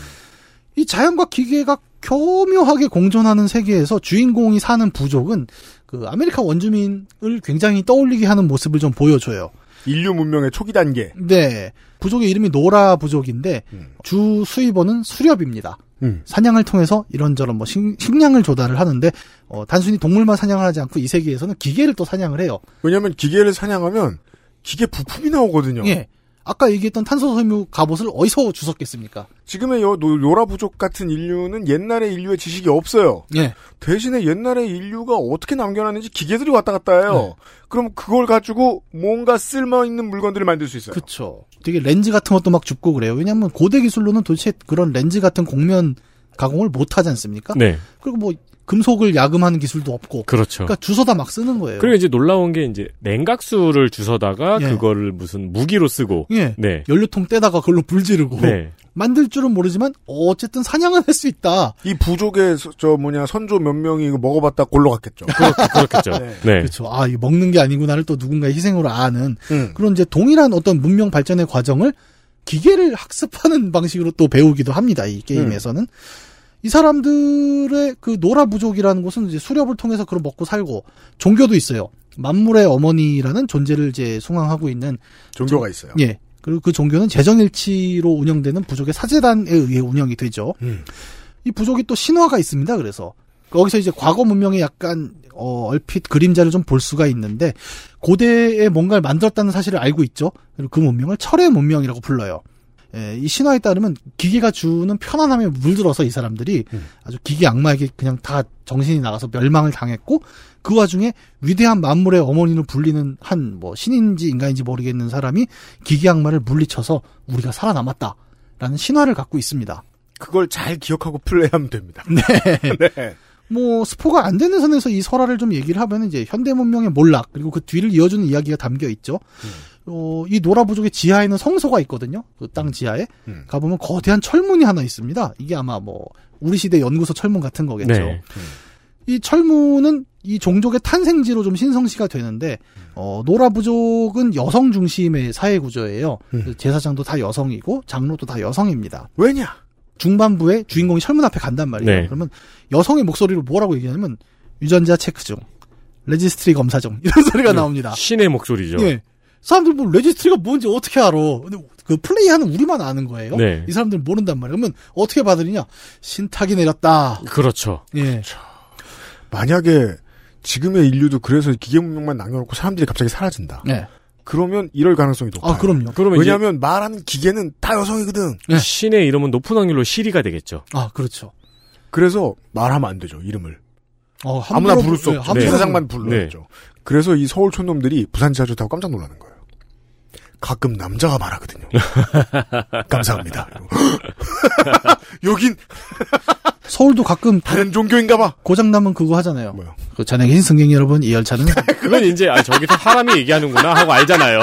이 자연과 기계가 교묘하게 공존하는 세계에서 주인공이 사는 부족은 그 아메리카 원주민을 굉장히 떠올리게 하는 모습을 좀 보여줘요. 인류 문명의 초기 단계. 네. 부족의 이름이 노라 부족인데 음. 주 수입원은 수렵입니다. 음. 사냥을 통해서 이런저런 뭐 식, 식량을 조달을 하는데 어, 단순히 동물만 사냥을 하지 않고 이 세계에서는 기계를 또 사냥을 해요. 왜냐하면 기계를 사냥하면 기계 부품이 나오거든요. 예. 아까 얘기했던 탄소섬유 갑옷을 어디서 주웠겠습니까? 지금의 요, 노- 노라 부족 같은 인류는 옛날의 인류의 지식이 없어요. 예. 대신에 옛날의 인류가 어떻게 남겨놨는지 기계들이 왔다 갔다 해요. 네. 그럼 그걸 가지고 뭔가 쓸모있는 물건들을 만들 수 있어요. 그쵸. 되게 렌즈 같은 것도 막 줍고 그래요. 왜냐면 고대 기술로는 도대체 그런 렌즈 같은 곡면 가공을 못 하지 않습니까? 네. 그리고 뭐 금속을 야금하는 기술도 없고. 그렇죠. 그러니까 주워다 막 쓰는 거예요. 그리고 이제 놀라운 게 이제 냉각수를 주워다가 예. 그거를 무슨 무기로 쓰고 예. 네. 연료통 떼다가 그걸로 불 지르고 네. 만들 줄은 모르지만 어쨌든 사냥은 할 수 있다. 이 부족의 서- 저 뭐냐 선조 몇 명이 이거 먹어봤다 골로 갔겠죠. 그렇 겠죠. 네. 네. 그렇죠. 아, 이거 먹는 게 아니구나를 또 누군가의 희생으로 아는 음. 그런 이제 동일한 어떤 문명 발전의 과정을 기계를 학습하는 방식으로 또 배우기도 합니다. 이 게임에서는. 음. 이 사람들의 그 노라 부족이라는 곳은 이제 수렵을 통해서 그걸 먹고 살고 종교도 있어요. 만물의 어머니라는 존재를 이제 숭앙하고 있는 종교가 있어요. 예. 그리고 그 종교는 재정일치로 운영되는 부족의 사제단에 의해 운영이 되죠. 음. 이 부족이 또 신화가 있습니다. 그래서 거기서 이제 과거 문명의 약간 어, 얼핏 그림자를 좀 볼 수가 있는데 고대에 뭔가를 만들었다는 사실을 알고 있죠. 그리고 그 문명을 철의 문명이라고 불러요. 예, 이 신화에 따르면 기계가 주는 편안함에 물들어서 이 사람들이 아주 기계 악마에게 그냥 다 정신이 나가서 멸망을 당했고 그 와중에 위대한 만물의 어머니로 불리는 한 뭐 신인지 인간인지 모르겠는 사람이 기계 악마를 물리쳐서 우리가 살아남았다라는 신화를 갖고 있습니다. 그걸 잘 기억하고 플레이하면 됩니다. 네. 네. 뭐 스포가 안 되는 선에서 이 설화를 좀 얘기를 하면 이제 현대 문명의 몰락 그리고 그 뒤를 이어주는 이야기가 담겨 있죠. 어, 이 노라 부족의 지하에는 성소가 있거든요. 그 땅 지하에 음. 가보면 거대한 철문이 하나 있습니다. 이게 아마 뭐 우리 시대 연구소 철문 같은 거겠죠. 네. 이 철무는 이 종족의 탄생지로 좀 신성시가 되는데 어, 노라 부족은 여성 중심의 사회 구조예요. 제사장도 다 여성이고 장로도 다 여성입니다. 왜냐? 중반부에 주인공이 철문 앞에 간단 말이에요. 네. 그러면 여성의 목소리로 뭐라고 얘기하냐면 유전자 체크 중, 레지스트리 검사 중 이런 소리가 나옵니다. 신의 목소리죠. 예. 사람들 뭐 레지스트리가 뭔지 어떻게 알아? 근데 그 플레이하는 우리만 아는 거예요. 네. 이 사람들 은 모른단 말이에요. 그러면 어떻게 받으느냐? 신탁이 내렸다. 그렇죠. 예. 만약에 지금의 인류도 그래서 기계 문명만 남겨놓고 사람들이 갑자기 사라진다. 네. 그러면 이럴 가능성이 높아요. 아, 그럼요. 그러면 왜냐하면 말하는 기계는 다 여성이거든. 신의 이름은 높은 확률로 시리가 되겠죠. 아, 그렇죠. 그래서 말하면 안 되죠. 이름을. 어, 아무나 부를 수 부- 없죠. 네, 함부로 사장만 부르- 불러야죠. 그래서 이 서울 촌놈들이 부산 지하철 타고 깜짝 놀라는 거예요. 가끔 남자가 말하거든요. 감사합니다. 여긴 서울도 가끔 다른 종교인가봐. 고장 나면 그거 하잖아요. 그 전에 계신 승객 여러분 이 열차는 그건 이제 아 저기서 사람이 얘기하는구나 하고 알잖아요.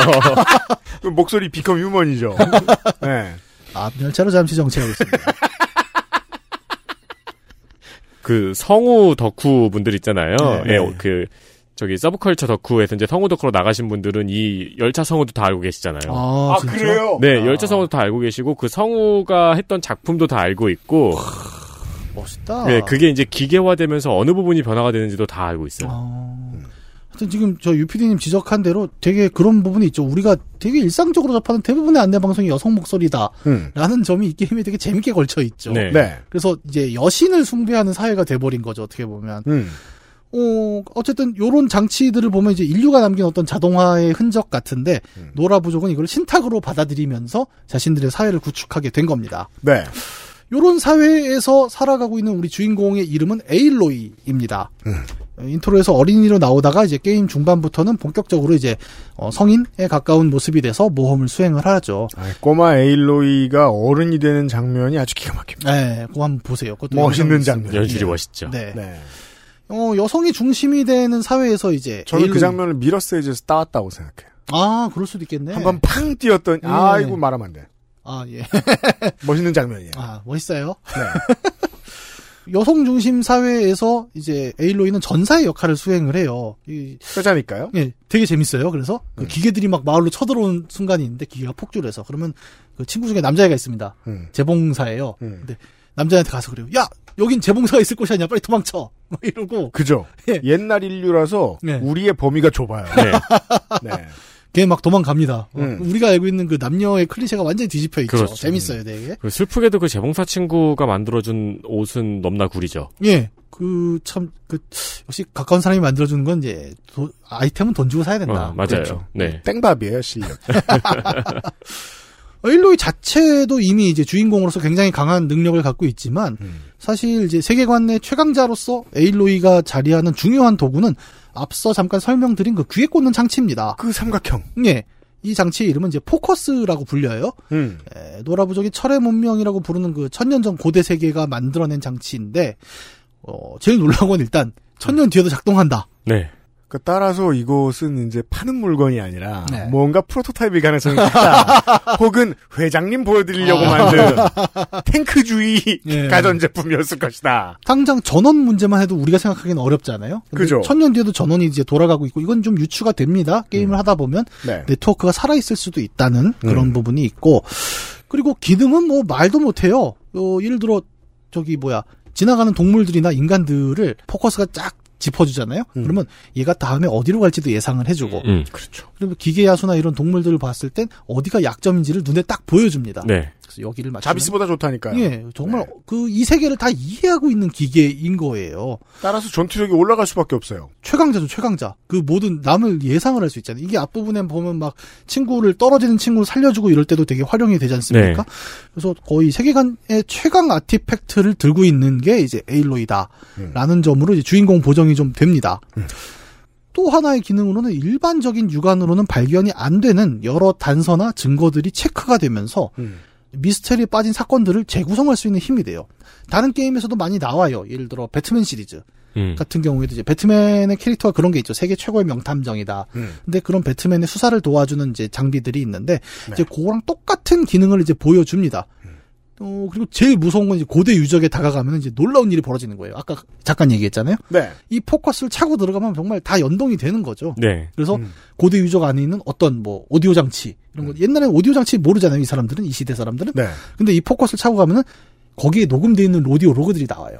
목소리 비컴 휴먼이죠. 네. 앞 열차로 잠시 정체하고 있습니다. 그 성우 덕후 분들 있잖아요. 네. 예, 그 저기 서브컬처 덕후에서 이제 성우 덕후로 나가신 분들은 이 열차 성우도 다 알고 계시잖아요. 아, 진짜? 그래요? 네, 열차 성우도 다 알고 계시고 그 성우가 했던 작품도 다 알고 있고. 멋있다. 네, 그게 이제 기계화되면서 어느 부분이 변화가 되는지도 다 알고 있어요. 하여튼 지금 저 유피디님 지적한 대로 되게 그런 부분이 있죠. 우리가 되게 일상적으로 접하는 대부분의 안내 방송이 여성 목소리다. 음. 라는 점이 이 게임에 되게 재밌게 걸쳐 있죠. 네. 네. 그래서 이제 여신을 숭배하는 사회가 돼버린 거죠. 어떻게 보면. 음. 어, 어쨌든 요런 장치들을 보면 이제 인류가 남긴 어떤 자동화의 흔적 같은데 음. 노라 부족은 이걸 신탁으로 받아들이면서 자신들의 사회를 구축하게 된 겁니다. 네. 요런 사회에서 살아가고 있는 우리 주인공의 이름은 에일로이입니다. 음. 어, 인트로에서 어린이로 나오다가 이제 게임 중반부터는 본격적으로 이제 어, 성인에 가까운 모습이 돼서 모험을 수행을 하죠. 아, 꼬마 에일로이가 어른이 되는 장면이 아주 기가 막힙니다. 네, 그거 한번 보세요. 그것도 멋있는 장면. 연출이 네. 멋있죠. 네. 네. 어, 여성이 중심이 되는 사회에서 이제 저는 그 에일로이- 장면을 미러스 엣지에서 따왔다고 생각해요. 아, 그럴 수도 있겠네. 한번 팡 뛰었더니 네. 아이고 말하면 안 돼. 아, 예. 멋있는 장면이에요. 아, 멋있어요. 네. 여성 중심 사회에서 이제 에일로이는 전사의 역할을 수행을 해요. 이, 여자니까요. 예, 되게 재밌어요. 그래서 음. 그 기계들이 막 마을로 쳐들어온 순간이 있는데 기계가 폭주를 해서 그러면 그 친구 중에 남자애가 있습니다. 음. 재봉사예요. 음. 근데 남자한테 가서 그래요. 야, 여긴 재봉사가 있을 곳이 아니야. 빨리 도망쳐. 막 이러고 그죠. 예. 옛날 인류라서 네. 우리의 범위가 좁아요. 네. 네. 걔막 도망갑니다. 어, 음. 우리가 알고 있는 그 남녀의 클리셰가 완전히 뒤집혀 있죠. 그렇죠. 재밌어요, 되게. 그 슬프게도 그 재봉사 친구가 만들어준 옷은 넘나 구리죠. 예. 그, 참, 그, 역시 가까운 사람이 만들어주는 건 이제, 도- 아이템은 돈 주고 사야 된다. 어, 맞아요. 그렇죠. 네. 땡밥이에요, 실력. 에일로이 자체도 이미 이제 주인공으로서 굉장히 강한 능력을 갖고 있지만, 음. 사실 이제 세계관 내 최강자로서 에일로이가 자리하는 중요한 도구는 앞서 잠깐 설명드린 그 귀에 꽂는 장치입니다. 그 삼각형. 예. 이 장치의 이름은 이제 포커스라고 불려요. 음. 에, 노라 부족이 철의 문명이라고 부르는 그 천년 전 고대 세계가 만들어낸 장치인데, 어, 제일 놀라운 건 일단, 천년 뒤에도 작동한다. 네. 그 따라서 이것은 이제 파는 물건이 아니라 네. 뭔가 프로토타입일 가능성이 있다. 혹은 회장님 보여드리려고 아. 만든 탱크주의 예. 가전제품이었을 것이다. 당장 전원 문제만 해도 우리가 생각하기는 어렵잖아요. 그죠. 천년 뒤에도 전원이 이제 돌아가고 있고 이건 좀 유추가 됩니다. 게임을 하다 보면 네. 네트워크가 살아 있을 수도 있다는 그런 음. 부분이 있고 그리고 기능은 뭐 말도 못해요. 어, 예를 들어 저기 뭐야 지나가는 동물들이나 인간들을 포커스가 쫙 짚어주잖아요. 음. 그러면 얘가 다음에 어디로 갈지도 예상을 해주고 음. 그렇죠. 그리고 기계 야수나 이런 동물들을 봤을 땐 어디가 약점인지를 눈에 딱 보여줍니다. 네. 그래서 여기를 맞추면 자비스보다 좋다니까요. 예, 정말 네. 그이 세계를 다 이해하고 있는 기계인 거예요. 따라서 전투력이 올라갈 수밖에 없어요. 최강자죠, 최강자. 그 모든 남을 예상을 할 수 있잖아요. 이게 앞부분에 보면 막 친구를 떨어지는 친구를 살려주고 이럴 때도 되게 활용이 되지 않습니까? 네. 그래서 거의 세계관의 최강 아티팩트를 들고 있는 게 이제 에일로이다. 음. 라는 점으로 이제 주인공 보정이 좀 됩니다. 또 하나의 기능으로는 일반적인 육안으로는 발견이 안 되는 여러 단서나 증거들이 체크가 되면서 음. 미스터리에 빠진 사건들을 재구성할 수 있는 힘이 돼요. 다른 게임에서도 많이 나와요. 예를 들어 배트맨 시리즈 음. 같은 경우에도 이제 배트맨의 캐릭터가 그런 게 있죠. 세계 최고의 명탐정이다. 음. 근데 그런 배트맨의 수사를 도와주는 이제 장비들이 있는데 네. 이제 그거랑 똑같은 기능을 이제 보여줍니다. 음. 어, 그리고 제일 무서운 건 이제 고대 유적에 다가가면 이제 놀라운 일이 벌어지는 거예요. 아까 잠깐 얘기했잖아요. 네. 이 포커스를 차고 들어가면 정말 다 연동이 되는 거죠. 네. 그래서 음. 고대 유적 안에 있는 어떤 뭐 오디오 장치 이런 거 옛날에 오디오 장치 모르잖아요. 이 사람들은 이 시대 사람들은. 네. 근데 이 포커스를 차고 가면은 거기에 녹음되어 있는 오디오 로그들이 나와요.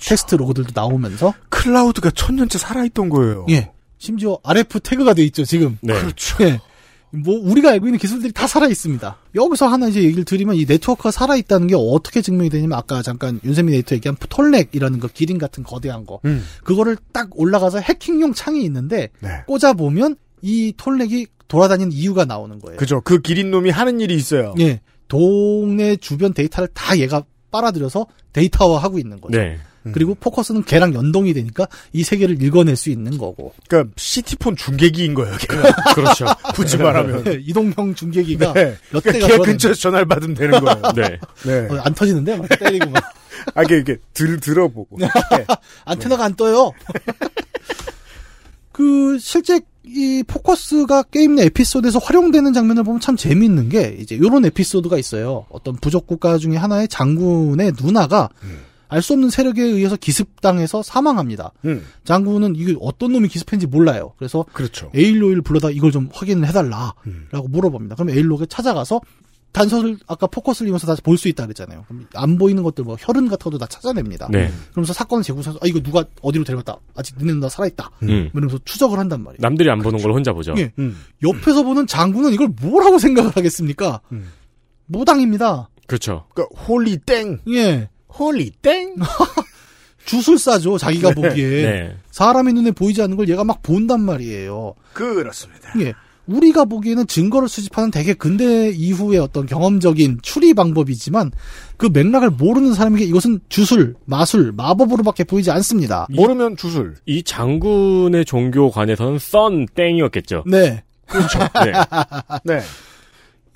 텍스트 로그들도 나오면서 클라우드가 천 년째 살아있던 거예요. 예. 심지어 RF 태그가 돼 있죠, 지금. 네. 그렇죠. 예. 뭐 우리가 알고 있는 기술들이 다 살아 있습니다. 여기서 하나 이제 얘기를 드리면 이 네트워크가 살아 있다는 게 어떻게 증명이 되냐면 아까 잠깐 윤세민 에이터 얘기한 톨렉이라는 그 기린 같은 거대한 거. 음. 그거를 딱 올라가서 해킹용 창이 있는데 네. 꽂아 보면 이 톨렉이 돌아다니는 이유가 나오는 거예요. 그죠. 그 기린 놈이 하는 일이 있어요. 예. 동네 주변 데이터를 다 얘가 빨아들여서 데이터화하고 있는 거죠. 네. 그리고 포커스는 걔랑 연동이 되니까 이 세계를 읽어낼 수 있는 거고. 그러니까 시티폰 중계기인 거예요. 걔가. 그렇죠. 굳이 말하면. 네, 이동형 중계기가 네. 몇 그러니까 대가 걔 돌아다니는 근처에서 전화를 받으면 되는 거예요. 네. 네. 어, 안 터지는데 막 때리고 막 아, 이게, 이게 들, 들어보고. 네. 안테나가 안 떠요. 그 실제 이 포커스가 게임 내 에피소드에서 활용되는 장면을 보면 참 재미있는 게 이제 이런 에피소드가 있어요. 어떤 부족 국가 중에 하나의 장군의 누나가 알 수 없는 세력에 의해서 기습당해서 사망합니다. 음. 장군은 이게 어떤 놈이 기습했는지 몰라요. 그래서 그렇죠. 에일로이를 불러다 이걸 좀 확인을 해달라라고 음. 물어봅니다. 그럼 에일로이가 찾아가서 단서를 아까 포커스를 이용해서 다볼수 있다 그랬잖아요. 그럼 안 보이는 것들 뭐 혈흔 같은 것도 다 찾아냅니다. 네. 그러면서 사건을 재구성해서 아 이거 누가 어디로 데려갔다. 아직 너네 누나 살아있다. 음. 이러면서 추적을 한단 말이에요. 남들이 안 보는 걸 혼자 보죠. 예. 음. 옆에서 보는 장군은 이걸 뭐라고 생각을 하겠습니까? 음. 무당입니다. 그렇죠. 그러니까 홀리 땡. 예. 홀리 땡. 주술사죠. 자기가 네. 보기에 네. 사람의 눈에 보이지 않는 걸 얘가 막 본단 말이에요. 그렇습니다. 예. 우리가 보기에는 증거를 수집하는 되게 근대 이후의 어떤 경험적인 추리 방법이지만 그 맥락을 모르는 사람에게 이것은 주술, 마술, 마법으로밖에 보이지 않습니다. 모르면 주술. 이 장군의 종교관에서는 썬 땡이었겠죠. 네. 그렇죠. 네. 네.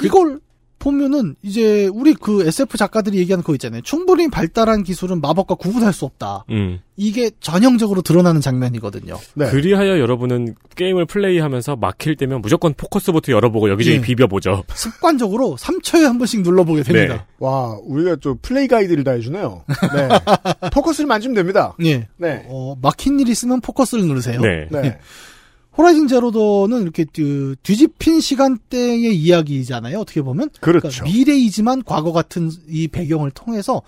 이걸 보면은 이제 우리 그 SF 작가들이 얘기하는 거 있잖아요. 충분히 발달한 기술은 마법과 구분할 수 없다. 음. 이게 전형적으로 드러나는 장면이거든요. 네. 그리하여 여러분은 게임을 플레이하면서 막힐 때면 무조건 포커스 버튼 열어보고 여기저기 예. 비벼보죠. 습관적으로 3초에 한 번씩 눌러보게 됩니다. 네. 와, 우리가 좀 플레이 가이드를 다 해주네요. 네. 포커스를 만지면 됩니다. 예. 네. 어, 막힌 일 있으면 포커스를 누르세요. 네. 네. 호라이즌 제로더는 이렇게 그 뒤집힌 시간대의 이야기잖아요. 어떻게 보면 그렇죠. 그러니까 미래이지만 과거 같은 이 배경을 통해서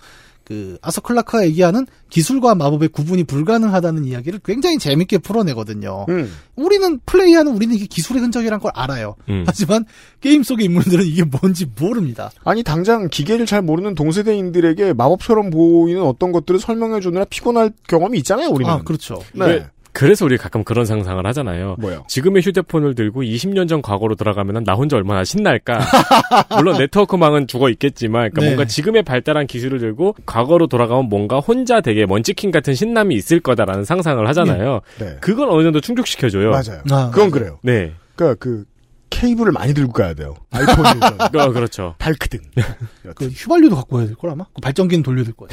그 아서 클라크가 얘기하는 기술과 마법의 구분이 불가능하다는 이야기를 굉장히 재밌게 풀어내거든요. 음. 우리는 플레이하는 우리는 이게 기술의 흔적이란 걸 알아요. 음. 하지만 게임 속의 인물들은 이게 뭔지 모릅니다. 아니, 당장 기계를 잘 모르는 동세대인들에게 마법처럼 보이는 어떤 것들을 설명해 주느라 피곤할 경험이 있잖아요, 우리는. 아 그렇죠. 네. 왜- 그래서 우리 가끔 그런 상상을 하잖아요. 뭐요? 지금의 휴대폰을 들고 20년 전 과거로 돌아가면 나 혼자 얼마나 신날까. 물론 네트워크망은 죽어 있겠지만, 그러니까 네. 뭔가 지금의 발달한 기술을 들고 과거로 돌아가면 뭔가 혼자 되게 먼치킨 같은 신남이 있을 거다라는 상상을 하잖아요. 네. 그걸 어느 정도 충족시켜줘요. 맞아요. 아, 그건 그래요. 네. 그러니까 그 케이블을 많이 들고 가야 돼요. 아이폰이 어, 그렇죠. 발크등. 그 휘발유도 갖고 와야 될 걸 아마. 그 발전기는 돌려야 될 거예요.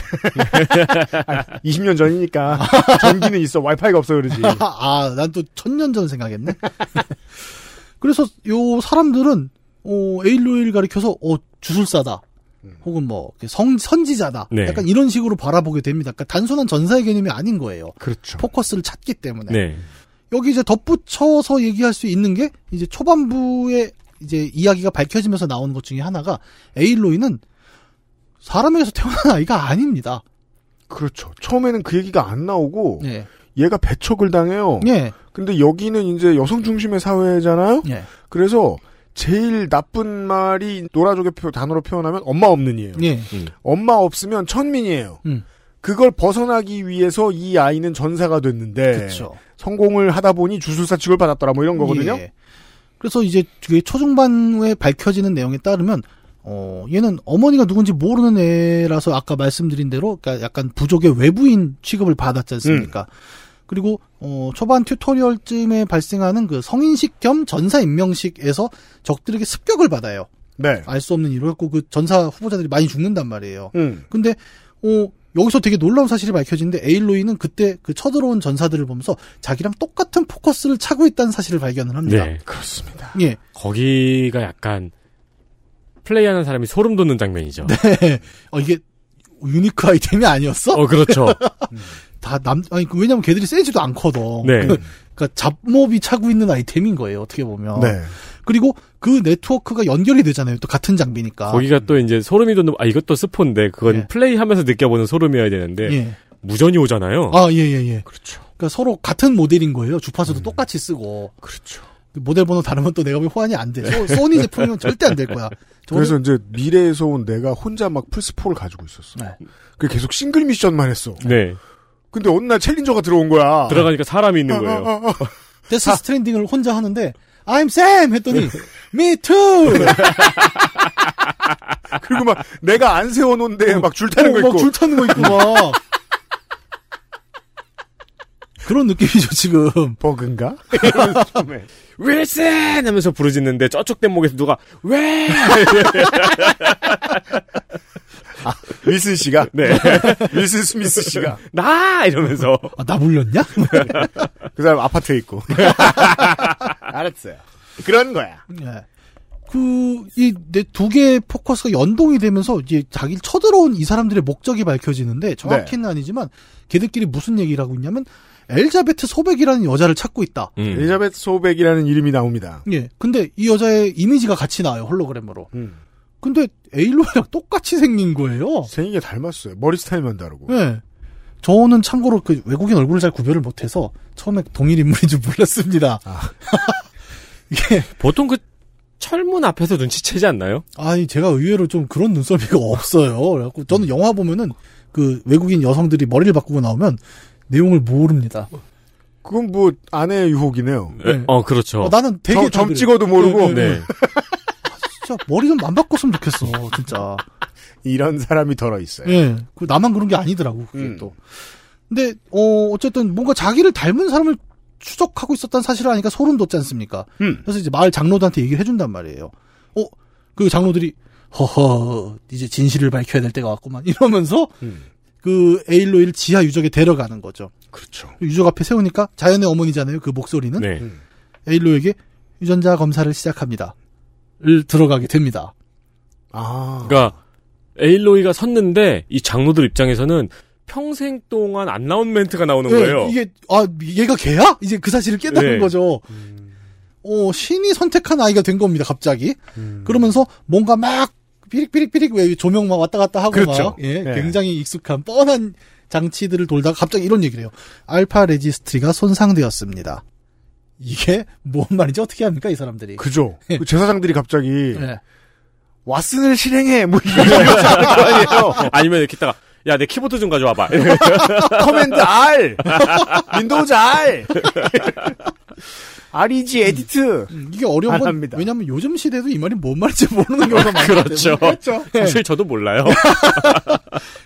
20년 전이니까 전기는 있어 와이파이가 없어 그러지. 아, 난 또 천년 전 생각했네. 그래서 요 사람들은 어, 에일로이를 가리켜서 어 주술사다. 혹은 뭐 성, 선지자다. 네. 약간 이런 식으로 바라보게 됩니다. 그러니까 단순한 전사의 개념이 아닌 거예요. 그렇죠. 포커스를 찾기 때문에. 네. 여기 이제 덧붙여서 얘기할 수 있는 게 이제 초반부에 이제 이야기가 밝혀지면서 나오는 것 중에 하나가 에일로이는 사람에게서 태어난 아이가 아닙니다. 그렇죠. 처음에는 그 얘기가 안 나오고 예. 얘가 배척을 당해요. 예. 근데 여기는 이제 여성 중심의 사회잖아요. 예. 그래서 제일 나쁜 말이 노라족의 표- 단어로 표현하면 엄마 없는이에요. 예. 엄마 없으면 천민이에요. 음. 그걸 벗어나기 위해서 이 아이는 전사가 됐는데 그렇죠. 성공을 하다 보니 주술사 취급을 받았더라 뭐 이런 거거든요. 예. 그래서 이제 그게 초중반에 밝혀지는 내용에 따르면 어 얘는 어머니가 누군지 모르는 애라서 아까 말씀드린 대로 그러니까 약간 부족의 외부인 취급을 받았지 않습니까? 그리고 어 초반 튜토리얼쯤에 발생하는 그 성인식 겸 전사 임명식에서 적들에게 습격을 받아요. 네. 알 수 없는 이유로 갖고 그 전사 후보자들이 많이 죽는단 말이에요. 음. 근데 어 여기서 되게 놀라운 사실이 밝혀지는데 에일로이는 그때 그 쳐들어온 전사들을 보면서 자기랑 똑같은 포커스를 차고 있다는 사실을 발견을 합니다. 네. 그렇습니다. 예. 거기가 약간 플레이하는 사람이 소름 돋는 장면이죠. 네. 어, 이게 유니크 아이템이 아니었어? 어, 그렇죠. 다 남, 아니, 그 왜냐면 걔들이 세지도 않거든. 네. 그, 그니까 잡몹이 차고 있는 아이템인 거예요, 어떻게 보면. 네. 그리고 그 네트워크가 연결이 되잖아요. 또 같은 장비니까. 거기가 또 이제 소름이 돋는, 아, 이것도 스폰인데, 그건 예. 플레이하면서 느껴보는 소름이어야 되는데, 예. 무전이 오잖아요. 아, 예, 예, 예. 그렇죠. 그러니까 서로 같은 모델인 거예요. 주파수도 음. 똑같이 쓰고. 그렇죠. 모델 번호 다르면 또 내가 보면 호환이 안 돼. 소, 소니 제품이면 절대 안 될 거야. 그래서 이제 미래에서 온 내가 혼자 막 플스4를 가지고 있었어. 네. 그 계속 싱글 미션만 했어. 네. 근데 어느 날 챌린저가 들어온 거야. 들어가니까 사람이 있는 아, 거예요. 아, 아, 아. 데스 스트랜딩을 혼자 하는데 I'm Sam 했더니 Me too. 그리고 막 내가 안 세워놓은 데 막줄 타는 거 있고. 줄 타는 거 있고 막. 그런 느낌이죠 지금. 버그인가? 윌슨! 하면서 부르짖는데, 저쪽 뗏목에서 누가, 왜! 윌슨 씨가? 네. 윌슨 스미스 씨가. 나! 이러면서. 아, 나 불렸냐? 그 사람 아파트에 있고. 알았어요. 그런 거야. 예. 그, 이, 내 두 개의 포커스가 연동이 되면서, 이제 자기를 쳐들어온 이 사람들의 목적이 밝혀지는데, 정확히는 아니지만, 걔들끼리 무슨 얘기를 하고 있냐면, 엘자베트 소백이라는 여자를 찾고 있다. 음. 엘리자베트 소백이라는 이름이 나옵니다. 예. 근데 이 여자의 이미지가 같이 나와요, 홀로그램으로. 음. 근데 에일로이랑 똑같이 생긴 거예요. 생긴 게 닮았어요. 머리 스타일만 다르고. 예. 저는 참고로 그 외국인 얼굴을 잘 구별을 못해서 처음에 동일 인물인 줄 몰랐습니다. 이게 보통 그 철문 앞에서 눈치채지 않나요? 아니 제가 의외로 좀 그런 눈썰미가 없어요. 그래갖고 저는 영화 보면은 그 외국인 여성들이 머리를 바꾸고 나오면 내용을 모릅니다. 그건 뭐 아내의 유혹이네요. 네. 어, 그렇죠. 어, 나는 되게 점, 점 찍어도 모르고 네, 네, 네. 네. 진짜 머리 좀 안 바꿨으면 좋겠어, 진짜. 이런 사람이 덜어 있어요. 예, 그 나만 그런 게 아니더라고 그게 음. 또. 근데 어 어쨌든 뭔가 자기를 닮은 사람을 추적하고 있었다는 사실을 아니까 소름 돋지 않습니까? 음. 그래서 이제 마을 장로들한테 얘기를 해준단 말이에요. 어, 그 장로들이 허허 이제 진실을 밝혀야 될 때가 왔구만 이러면서 음. 그 에일로이를 지하 유적에 데려가는 거죠. 그렇죠. 유적 앞에 세우니까 자연의 어머니잖아요. 그 목소리는 네. 음. 에일로에게 유전자 검사를 시작합니다. 를 들어가게 됩니다. 아. 그러니까 에일로이가 섰는데 이 장로들 입장에서는 평생 동안 안 나온 멘트가 나오는 예, 거예요. 이게 아 얘가 걔야? 이제 그 사실을 깨달은 네. 거죠. 어 신이 선택한 아이가 된 겁니다. 갑자기 음. 그러면서 뭔가 막 삐릭삐릭삐릭 왜 조명 막 왔다 갔다 하고 그렇죠. 막 예, 네. 굉장히 익숙한 뻔한 장치들을 돌다가 갑자기 이런 얘기를 해요. 알파 레지스트리가 손상되었습니다. 이게 뭔 말인지 어떻게 합니까 이 사람들이? 그죠. 그 제사장들이 갑자기 예. 왓슨을 실행해 뭐 이런 거 하는 거 아니에요. 아니면 이렇게 있다가 야 내 키보드 좀 가져와봐. command R, Windows R, reg edit. 음, 이게 어려운 안건 합니다. 왜냐면 요즘 시대도 이 말이 뭔 말인지 모르는 경우가 그렇죠. 때문에. 예. 사실 저도 몰라요.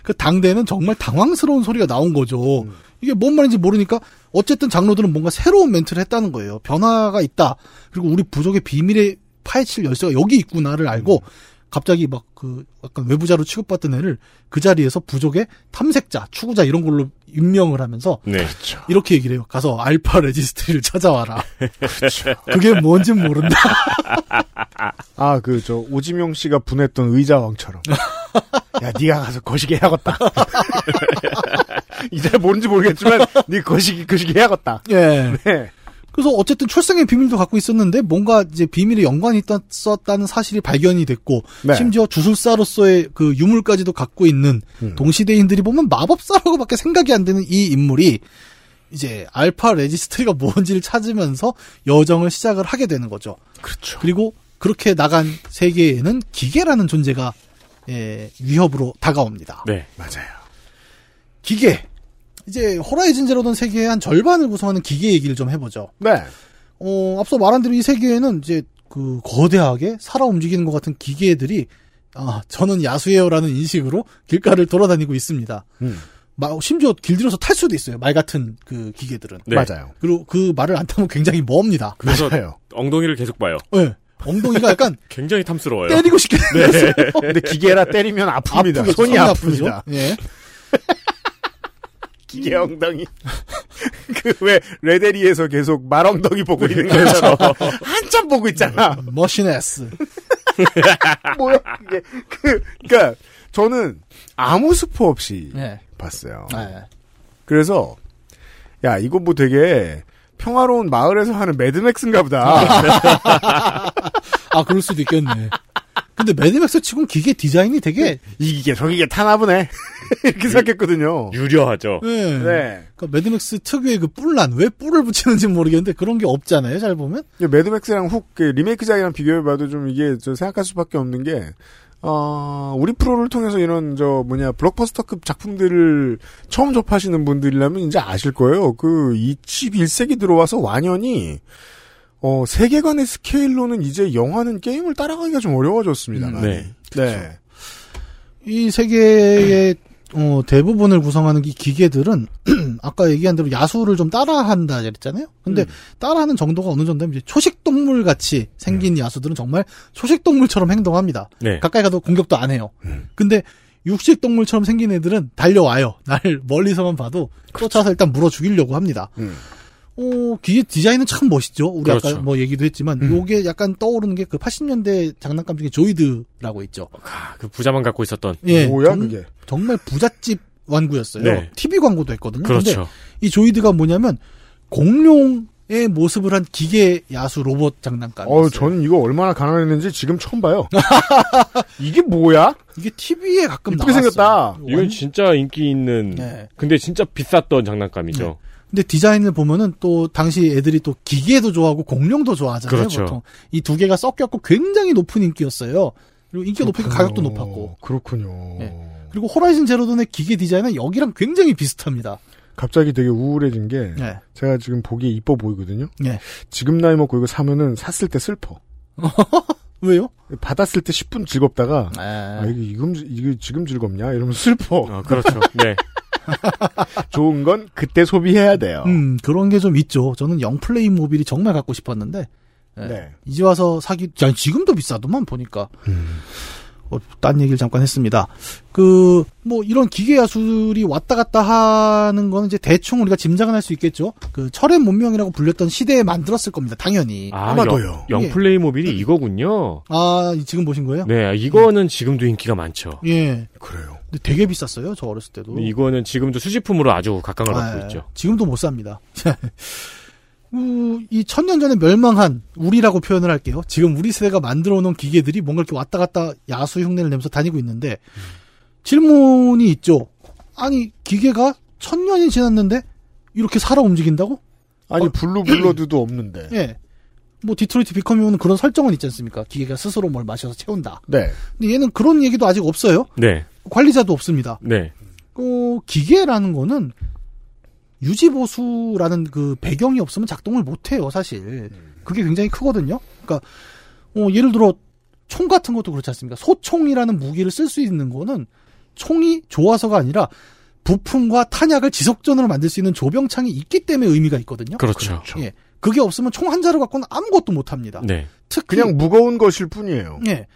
그 당대는 정말 당황스러운 소리가 나온 거죠. 음. 이게 뭔 말인지 모르니까 어쨌든 장로들은 뭔가 새로운 멘트를 했다는 거예요. 변화가 있다. 그리고 우리 부족의 비밀의 파헤칠 열쇠가 여기 있구나를 알고 음. 갑자기 막 그 약간 외부자로 취급받던 애를 그 자리에서 부족의 탐색자, 추구자 이런 걸로 임명을 하면서 네. 이렇게 얘기를 해요. 가서 알파 레지스트리를 찾아와라. 그게 뭔지 모른다. 아, 그, 저, 오지명 씨가 분했던 의자 왕처럼. 야, 니가 가서 거시기 해야겠다. 이제 뭔지 모르겠지만, 니 거시기, 거시기 해야겠다. 예. 네. 그래서 어쨌든 출생의 비밀도 갖고 있었는데 뭔가 이제 비밀에 연관이 있었다는 사실이 발견이 됐고 네. 심지어 주술사로서의 그 유물까지도 갖고 있는 음. 동시대인들이 보면 마법사라고밖에 생각이 안 되는 이 인물이 이제 알파 레지스트리가 뭔지를 찾으면서 여정을 시작을 하게 되는 거죠. 그렇죠. 그리고 그렇게 나간 세계에는 기계라는 존재가 예, 위협으로 다가옵니다. 네. 맞아요. 기계. 이제 Horizon Zero Dawn 세계의 한 절반을 구성하는 기계 얘기를 좀 해보죠. 네. 어, 앞서 말한 대로 이 세계에는 이제 그 거대하게 살아 움직이는 것 같은 기계들이 아, 저는 야수예요라는 인식으로 길가를 돌아다니고 있습니다. 음. 마- 심지어 길들여서 탈 수도 있어요. 말 같은 그 기계들은. 네. 맞아요. 그리고 그 말을 안 타면 굉장히 멉니다. 그래서 맞아요. 엉덩이를 계속 봐요. 네. 엉덩이가 약간 굉장히 탐스러워요. 때리고 싶게 생겼어요. 근데 기계라 때리면 아픕니다. 아프겠죠. 손이 아프죠. 아픕니다. 예. 기계 엉덩이. 그 왜 레데리에서 계속 말 엉덩이 보고 있는 것처럼 한참 보고 있잖아. 머신에스. 뭐야 이게 그 그러니까 저는 아무 스포 없이 네. 봤어요. 네. 그래서 야 이거 뭐 되게 평화로운 마을에서 하는 매드맥스인가 보다. 아, 그럴 수도 있겠네. 근데 매드맥스 치곤 기계 디자인이 되게 이게 저기게 타나 보네 이렇게 생각했거든요. 유려하죠. 네. 네. 그러니까 매드맥스 특유의 그 뿔난 왜 뿔을 붙이는지 모르겠는데 그런 게 없잖아요. 잘 보면. 매드맥스랑 훅 그 리메이크작이랑 비교해봐도 좀 이게 저 생각할 수밖에 없는 게, 어, 우리 프로를 통해서 이런 저 뭐냐 블록버스터급 작품들을 처음 접하시는 분들이라면 이제 아실 거예요. 그 21세기 들어와서 완연히 어, 세계관의 스케일로는 이제 영화는 게임을 따라가기가 좀 어려워졌습니다. 많이. 네. 네. 이 세계의 어, 대부분을 구성하는 이 기계들은 아까 얘기한 대로 야수를 좀 따라한다 그랬잖아요. 근데 음. 따라하는 정도가 어느 정도면 초식 동물 같이 생긴 야수들은 정말 초식 동물처럼 행동합니다. 네. 가까이 가도 공격도 안 해요. 근데 육식 동물처럼 생긴 애들은 달려와요. 날 멀리서만 봐도 쫓아서 일단 물어 죽이려고 합니다. 음. 어, 기계 디자인은 참 멋있죠. 우리 아까 그렇죠. 뭐 얘기도 했지만 요게 약간 떠오르는 게 그 80년대 장난감 중에 조이드라고 있죠. 아, 그 부자만 갖고 있었던. 예, 뭐야 정- 그게? 정말 부잣집 완구였어요. 네. TV 광고도 했거든요. 그렇죠. 근데 이 조이드가 뭐냐면 공룡의 모습을 한 기계 야수 로봇 장난감이었어요. 어, 저는 이거 얼마나 가난했는지 지금 처음 봐요. 이게 뭐야? 이게 TV에 가끔 이쁘게 나왔어요. 생겼다. 이건 진짜 인기 있는. 네. 근데 진짜 비쌌던 장난감이죠. 근데 디자인을 보면은 또 당시 애들이 또 기계도 좋아하고 공룡도 좋아하잖아요. 그렇죠. 보통 이 두 개가 섞였고 굉장히 높은 인기였어요. 그리고 인기가 높으니까 가격도 높았고. 그렇군요. 네. 그리고 호라이즌 제로돈의 기계 디자인은 여기랑 굉장히 비슷합니다. 갑자기 되게 우울해진 게 네. 제가 지금 보기에 이뻐 보이거든요. 네. 지금 나이 먹고 이거 사면은 샀을 때 슬퍼. 왜요? 받았을 때 10분 즐겁다가 아, 아 이게 지금 이게 지금 즐겁냐 이러면서 슬퍼. 어, 그렇죠. 네. 좋은 건 그때 소비해야 돼요. 음, 그런 게 좀 있죠. 저는 영플레이 모빌이 정말 갖고 싶었는데, 예. 네. 이제 와서 사기, 아니, 지금도 비싸더만 보니까. 어, 딴 얘기를 잠깐 했습니다. 그, 뭐, 이런 기계 야술이 왔다 갔다 하는 거는 이제 대충 우리가 짐작은 할 수 있겠죠. 그, 철의 문명이라고 불렸던 시대에 만들었을 겁니다. 당연히. 아, 아마도요. 영, 영플레이 모빌이 이거군요. 아, 지금 보신 거예요? 네, 이거는 지금도 인기가 많죠. 예. 그래요. 근데 되게 비쌌어요. 저 어렸을 때도. 이거는 지금도 수집품으로 아주 각광을 아, 받고 있죠. 지금도 못 삽니다. 우, 이 천년 전에 멸망한 우리라고 표현을 할게요. 지금 우리 세대가 만들어 놓은 기계들이 뭔가 이렇게 왔다 갔다 야수 흉내를 내면서 다니고 있는데 질문이 있죠. 아니 기계가 천년이 지났는데 이렇게 살아 움직인다고? 아니 blue blood도 없는데. 예. 뭐 Detroit Become이면 그런 설정은 있지 않습니까? 기계가 스스로 뭘 마셔서 채운다. 네. 근데 얘는 그런 얘기도 아직 없어요. 네, 관리자도 없습니다. 네. 어, 기계라는 거는 유지보수라는 그 배경이 없으면 작동을 못 해요, 사실. 그게 굉장히 크거든요. 그러니까, 어, 예를 들어, 총 같은 것도 그렇지 않습니까? 소총이라는 무기를 쓸 수 있는 거는 총이 좋아서가 아니라 부품과 탄약을 지속전으로 만들 수 있는 조병창이 있기 때문에 의미가 있거든요. 그렇죠. 예. 그게 없으면 총 한 자루 갖고는 아무것도 못 합니다. 네. 특히 그냥 무거운 것일 뿐이에요. 예.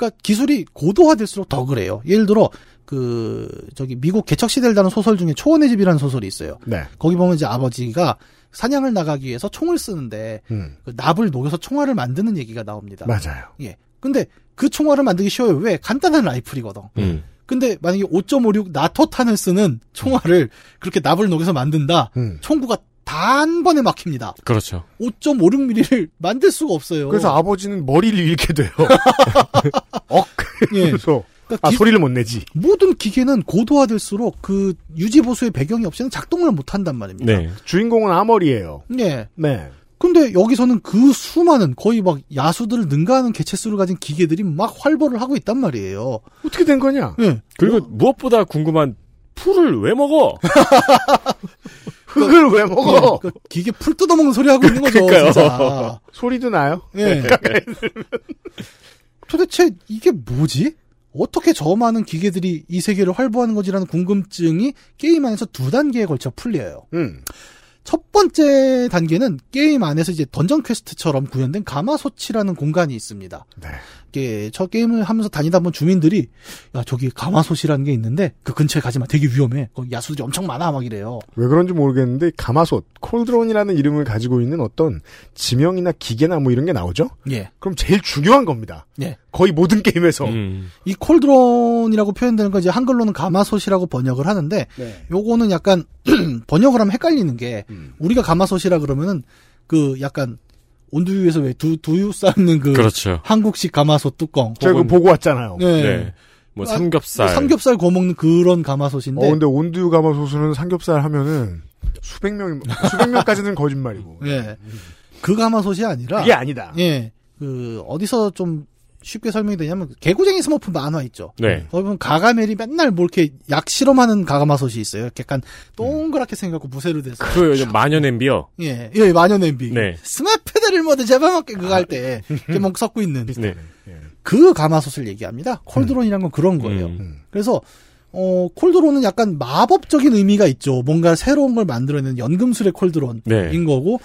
그러니까 기술이 고도화될수록 더 그래요. 예를 들어 그 저기 미국 개척 시대를 다룬 소설 중에 초원의 집이라는 소설이 있어요. 네. 거기 보면 이제 아버지가 사냥을 나가기 위해서 총을 쓰는데 음. 그 납을 녹여서 총알을 만드는 얘기가 나옵니다. 맞아요. 예. 근데 그 총알을 만들기 쉬워요. 왜? 간단한 라이플이거든. 음. 근데 만약에 5.56 나토탄을 쓰는 총알을 그렇게 납을 녹여서 만든다. 음. 총구가 단번에 막힙니다. 그렇죠. 5.56mm를 만들 수가 없어요. 그래서 아버지는 머리를 잃게 돼요. 억. 예. 그래서 그러니까 아 기- 소리를 못 내지. 모든 기계는 고도화될수록 그 유지 보수의 배경이 없이는 작동을 못 한단 말입니다. 네. 주인공은 아머리예요. 예. 네. 근데 여기서는 그 수많은 거의 막 야수들을 능가하는 개체수를 가진 기계들이 막 활보를 하고 있단 말이에요. 어떻게 된 거냐? 예. 그리고 무엇보다 궁금한 풀을 왜 먹어? 흙을 왜 먹어? 그 기계 풀 뜯어먹는 소리 하고 있는 거죠. 그러니까요. 진짜. 소리도 나요? 예. 도대체 이게 뭐지? 어떻게 저 많은 기계들이 이 세계를 활보하는 거지라는 궁금증이 게임 안에서 두 단계에 걸쳐 풀려요. 음. 첫 번째 단계는 게임 안에서 이제 던전 퀘스트처럼 구현된 가마솥이라는 공간이 있습니다. 네. 이게 저 게임을 하면서 다니다 본 주민들이 야 저기 가마솥이라는 게 있는데 그 근처에 가지 마 되게 위험해 거기 야수들이 엄청 많아 막 이래요. 왜 그런지 모르겠는데 가마솥, cauldron이라는 이름을 가지고 있는 어떤 지명이나 기계나 뭐 이런 게 나오죠? 예. 그럼 제일 중요한 겁니다. 예. 거의 모든 게임에서. 음. 이 콜드론이라고 표현되는 건 이제 한글로는 가마솥이라고 번역을 하는데 네. 요거는 약간 번역을 하면 헷갈리는 게 음. 우리가 가마솥이라 그러면은 그 약간 온두유에서 왜 두 두유 삶는 그 그렇죠. 한국식 가마솥 뚜껑. 제가 그거 혹은- 보고 왔잖아요. 네. 네. 뭐 아, 삼겹살. 삼겹살 구워 먹는 그런 가마솥인데. 어, 근데 온두유 가마솥은 삼겹살 하면은 수백 명, 수백 명까지는 거짓말이고. 예. 그 가마솥이 아니라 그게 아니다. 예. 그 어디서 좀 쉽게 설명이 되냐면 개구쟁이 스머프 만화 있죠. 네. 거기 보면 가가멜이 맨날 뭐 이렇게 약 실험하는 가마솥이 있어요. 약간 동그랗게 생겨갖고 무쇠로 돼서. 그 요즘 마녀 냄비요. 예, 예, 마녀 냄비. 네. 스마트들을 모두 잡아먹게 그거 할 때, 이렇게 목 섞고 있는. 네. 그 가마솥을 얘기합니다. 콜드론이란 건 그런 거예요. 음. 그래서, 어, 콜드론은 약간 마법적인 의미가 있죠. 뭔가 새로운 걸 만들어내는 연금술의 콜드론인 네. 거고,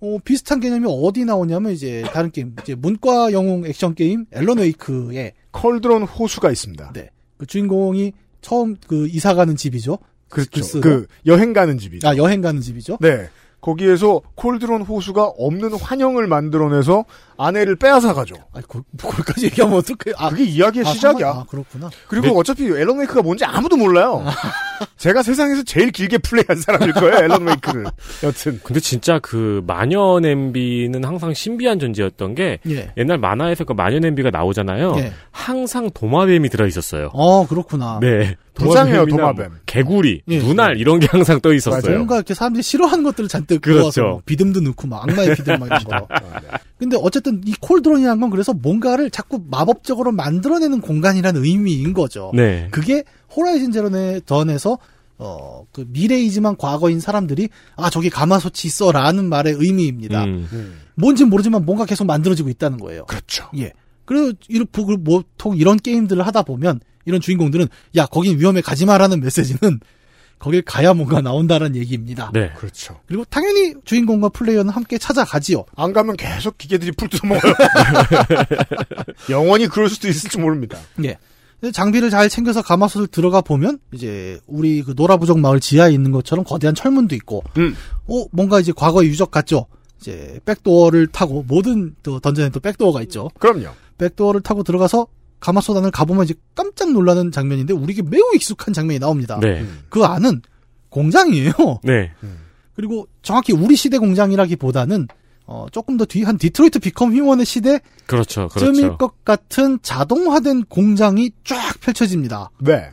어, 비슷한 개념이 어디 나오냐면 이제 다른 게임, 이제 문과 영웅 액션 게임 Alan Wake의 Cauldron 호수가 있습니다. 네. 그 주인공이 처음 그 이사 가는 집이죠. 그렇죠. 쓰고. 그 여행 가는 집이죠. 아, 여행 가는 집이죠. 네. 거기에서 Cauldron 호수가 없는 환영을 만들어내서 아내를 빼앗아 가죠. 아니, 그, 그걸까지 얘기하면 어떡해. 아, 그게 이야기의 아, 시작이야. 아, 그렇구나. 그리고 어차피 Alan Wake가 뭔지 아무도 몰라요. 제가 세상에서 제일 길게 플레이한 사람일 거예요, 앨런 웨이크를. 여튼. 근데 진짜 그 마녀 냄비는 항상 신비한 존재였던 게 예. 옛날 만화에서 그 마녀 냄비가 나오잖아요. 예. 항상 도마뱀이 들어 있었어요. 어, 그렇구나. 네. 부장이에요, 도마뱀. 뭐 개구리, 예. 눈알 이런 게 항상 떠 있었어요. 뭔가 이렇게 사람들이 싫어하는 것들을 잔뜩 그렇죠. 모아서 뭐 비듬도 넣고 막 악마의 비듬 막 이런 거. 근데 어쨌든 이 콜드론이라는 건 그래서 뭔가를 자꾸 마법적으로 만들어내는 공간이라는 의미인 거죠. 네. 그게 호라이즌 제로네 던에서 어, 그 미래이지만 과거인 사람들이 아, 저기 가마솥이 있어라는 말의 의미입니다. 음. 뭔진 모르지만 뭔가 계속 만들어지고 있다는 거예요. 그렇죠. 예. 그리고 이렇게 보통 이런 게임들을 하다 보면 이런 주인공들은 야, 거긴 위험해 가지 마라는 메시지는 거길 가야 뭔가 나온다는 얘기입니다. 네. 그렇죠. 그리고 당연히 주인공과 플레이어는 함께 찾아가지요. 안 가면 계속 기계들이 풀 뜯어먹어요. 영원히 그럴 수도 있을지 모릅니다. 예. 근데 장비를 잘 챙겨서 가마솥을 들어가 보면 이제 우리 그 노라부족 마을 지하에 있는 것처럼 거대한 철문도 있고, 음. 어 뭔가 이제 과거의 유적 같죠. 이제 backdoor를 타고 모든 또 던전에 또 backdoor가 있죠. 그럼요. backdoor를 타고 들어가서 가마솥 안을 가보면 이제 깜짝 놀라는 장면인데 우리에게 매우 익숙한 장면이 나옵니다. 네. 그 안은 공장이에요. 네. 그리고 정확히 우리 시대 공장이라기보다는 어, 조금 더 뒤 한 Detroit Become Human의 시대 그렇죠. 쯤일 그렇죠. 것 같은 자동화된 공장이 쫙 펼쳐집니다. 네.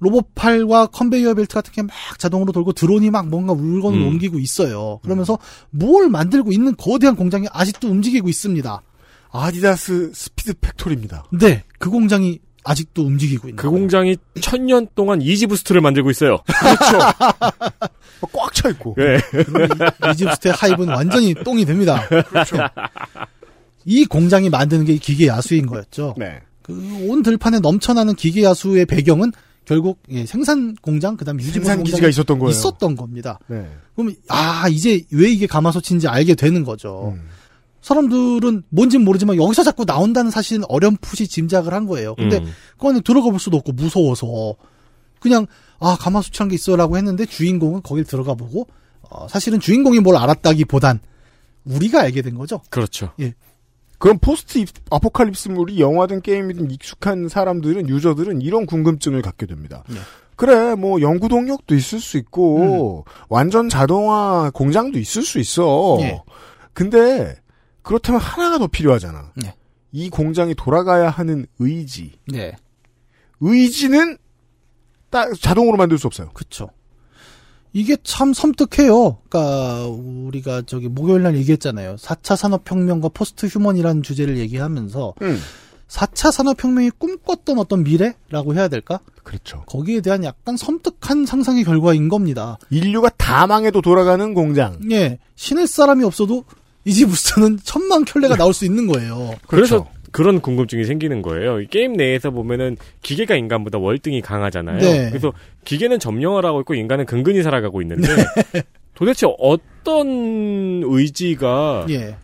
로봇팔과 컨베이어 벨트 같은 게 막 자동으로 돌고 드론이 막 뭔가 물건을 음. 옮기고 있어요. 그러면서 뭘 만들고 있는 거대한 공장이 아직도 움직이고 있습니다. 아디다스 Speed Factory입니다. 네, 그 공장이 아직도 움직이고 있는 그 공장이 천년 동안 Yeezy Boost를 만들고 있어요. 꽉차 있고. 네. 그럼 이- 이집스트의 하입은 완전히 똥이 됩니다. 그렇죠. 이 공장이 만드는 게 기계 야수인 거였죠. 네. 그 온 들판에 넘쳐나는 기계 야수의 배경은 결국 예, 생산 공장 그다음 유지 생산 기지가 있었던 거예요. 있었던 겁니다. 네. 그럼 아 이제 왜 이게 가마솥인지 알게 되는 거죠. 음. 사람들은 뭔진 모르지만 여기서 자꾸 나온다는 사실은 어렴풋이 짐작을 한 거예요. 근데 음. 그 안에 들어가 볼 수도 없고 무서워서 그냥 아 가마솥이란 게 있어라고 했는데 주인공은 거길 들어가 보고 어, 사실은 주인공이 뭘 알았다기보단 우리가 알게 된 거죠. 그렇죠. 그럼 포스트 아포칼립스물이 영화든 게임이든 익숙한 사람들은 유저들은 이런 궁금증을 갖게 됩니다. 예. 그래 뭐 연구 동력도 있을 수 있고 완전 자동화 공장도 있을 수 있어. 예. 근데 그렇다면 하나가 더 필요하잖아. 예. 이 공장이 돌아가야 하는 의지. 네, 의지는 따, 자동으로 만들 수 없어요. 그렇죠. 이게 참 섬뜩해요. 그러니까 우리가 저기 목요일 날 얘기했잖아요. 4차 산업 혁명과 post human이라는 주제를 얘기하면서 음. 4차 산업 혁명이 꿈꿨던 어떤 미래라고 해야 될까? 그렇죠. 거기에 대한 약간 섬뜩한 상상의 결과인 겁니다. 인류가 다 망해도 돌아가는 공장. 예, 신을 사람이 없어도 Yeezy Boost는 천만 켤레가 나올 수 있는 거예요. 그래서 그런 궁금증이 생기는 거예요. 이 게임 내에서 보면은 기계가 인간보다 월등히 강하잖아요. 네. 그래서 기계는 점령을 하고 있고 인간은 근근히 살아가고 있는데 도대체 어떤 의지가 예.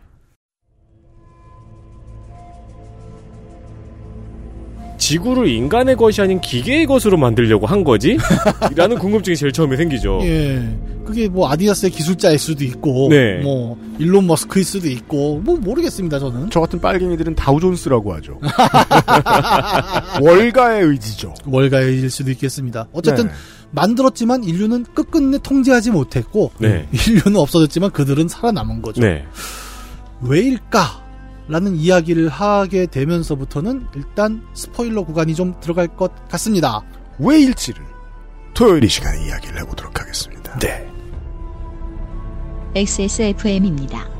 지구를 인간의 것이 아닌 기계의 것으로 만들려고 한 거지? 라는 궁금증이 제일 처음에 생기죠. 예. 그게 뭐 아디다스의 기술자일 수도 있고, 네. 뭐 일론 머스크일 수도 있고, 뭐 모르겠습니다 저는. 저 같은 빨갱이들은 다우존스라고 하죠. 월가의 의지죠. 월가일 수도 있겠습니다. 어쨌든 네. 만들었지만 인류는 끝끝내 통제하지 못했고, 네. 인류는 없어졌지만 그들은 살아남은 거죠. 네. 왜일까? 라는 이야기를 하게 되면서부터는 일단 스포일러 구간이 좀 들어갈 것 같습니다. 왜 일지를 토요일 이 시간에 이야기를 해보도록 하겠습니다. 네. XSFM입니다.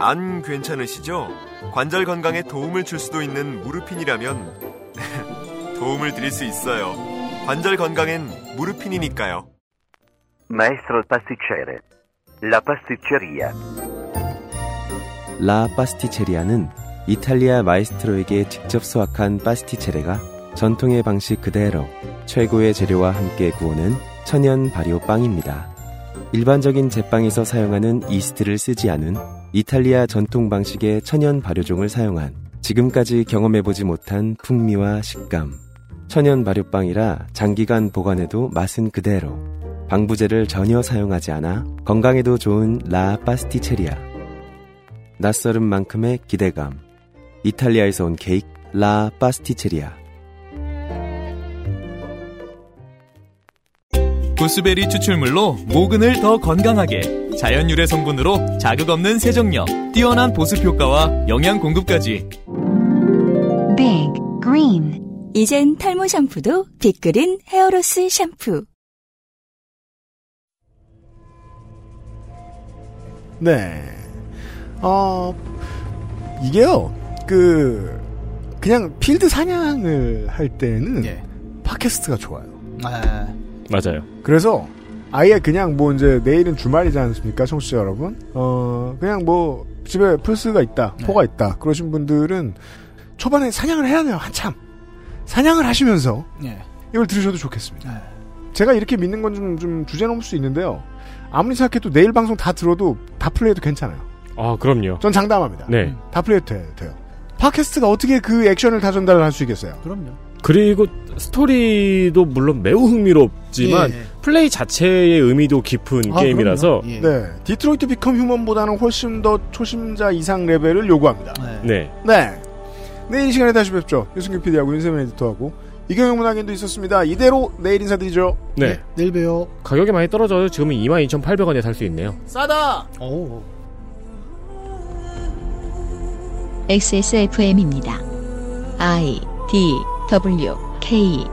안 괜찮으시죠? 관절 건강에 도움을 줄 수도 있는 무르핀이라면 도움을 드릴 수 있어요. 관절 건강엔 무르핀이니까요. Maestro pasticcere. La pasticceria. 라 파스티체리아는 이탈리아 마이스트로에게 직접 수확한 파스티체레가 전통의 방식 그대로 최고의 재료와 함께 구워낸 천연 발효 빵입니다. 일반적인 제빵에서 사용하는 이스트를 쓰지 않은 이탈리아 전통 방식의 천연 발효종을 사용한 지금까지 경험해보지 못한 풍미와 식감. 천연 발효빵이라 장기간 보관해도 맛은 그대로. 방부제를 전혀 사용하지 않아 건강에도 좋은 라 파스티체리아. 낯설은 만큼의 기대감. 이탈리아에서 온 케이크 라 파스티체리아. 구스베리 추출물로 모근을 더 건강하게 자연 유래 성분으로 자극 없는 세정력, 뛰어난 보습 효과와 영양 공급까지 Big Green. 이젠 탈모 샴푸도 빅그린 헤어로스 샴푸. 네. 어, 이게요, 그, 그냥 필드 사냥을 할 때는 팟캐스트가 좋아요. 맞아요. 그래서 아예 그냥 뭐 이제 내일은 주말이지 않습니까, 청취자 여러분? 어, 그냥 뭐 집에 플스가 있다, 포가 있다, 그러신 분들은 초반에 사냥을 해야 돼요, 한참. 사냥을 하시면서 예. 이걸 들으셔도 좋겠습니다. 제가 이렇게 믿는 건 좀, 좀 주제 넘을 수 있는데요. 아무리 생각해도 내일 방송 다 들어도 다 플레이해도 괜찮아요. 아, 그럼요. 전 장담합니다. 네. 다 플레이해도 돼- 돼요. 팟캐스트가 어떻게 그 액션을 다 전달을 할 수 있겠어요? 그럼요. 그리고 스토리도 물론 매우 흥미롭지만 예. 플레이 자체의 의미도 깊은 아, 게임이라서 예. 네. Detroit Become Human보다는 훨씬 더 초심자 이상 레벨을 요구합니다. 네. 네. 내일 이 시간에 다시 뵙죠. 유승규 PD하고 윤세민 에디터하고 이경혁 문학인도 있었습니다. 이대로 내일 인사드리죠. 네. 내일 봬요. 가격이 많이 떨어져요. 지금은 22,800원에 살 수 있네요. 싸다! 오. XSFM입니다. I D W K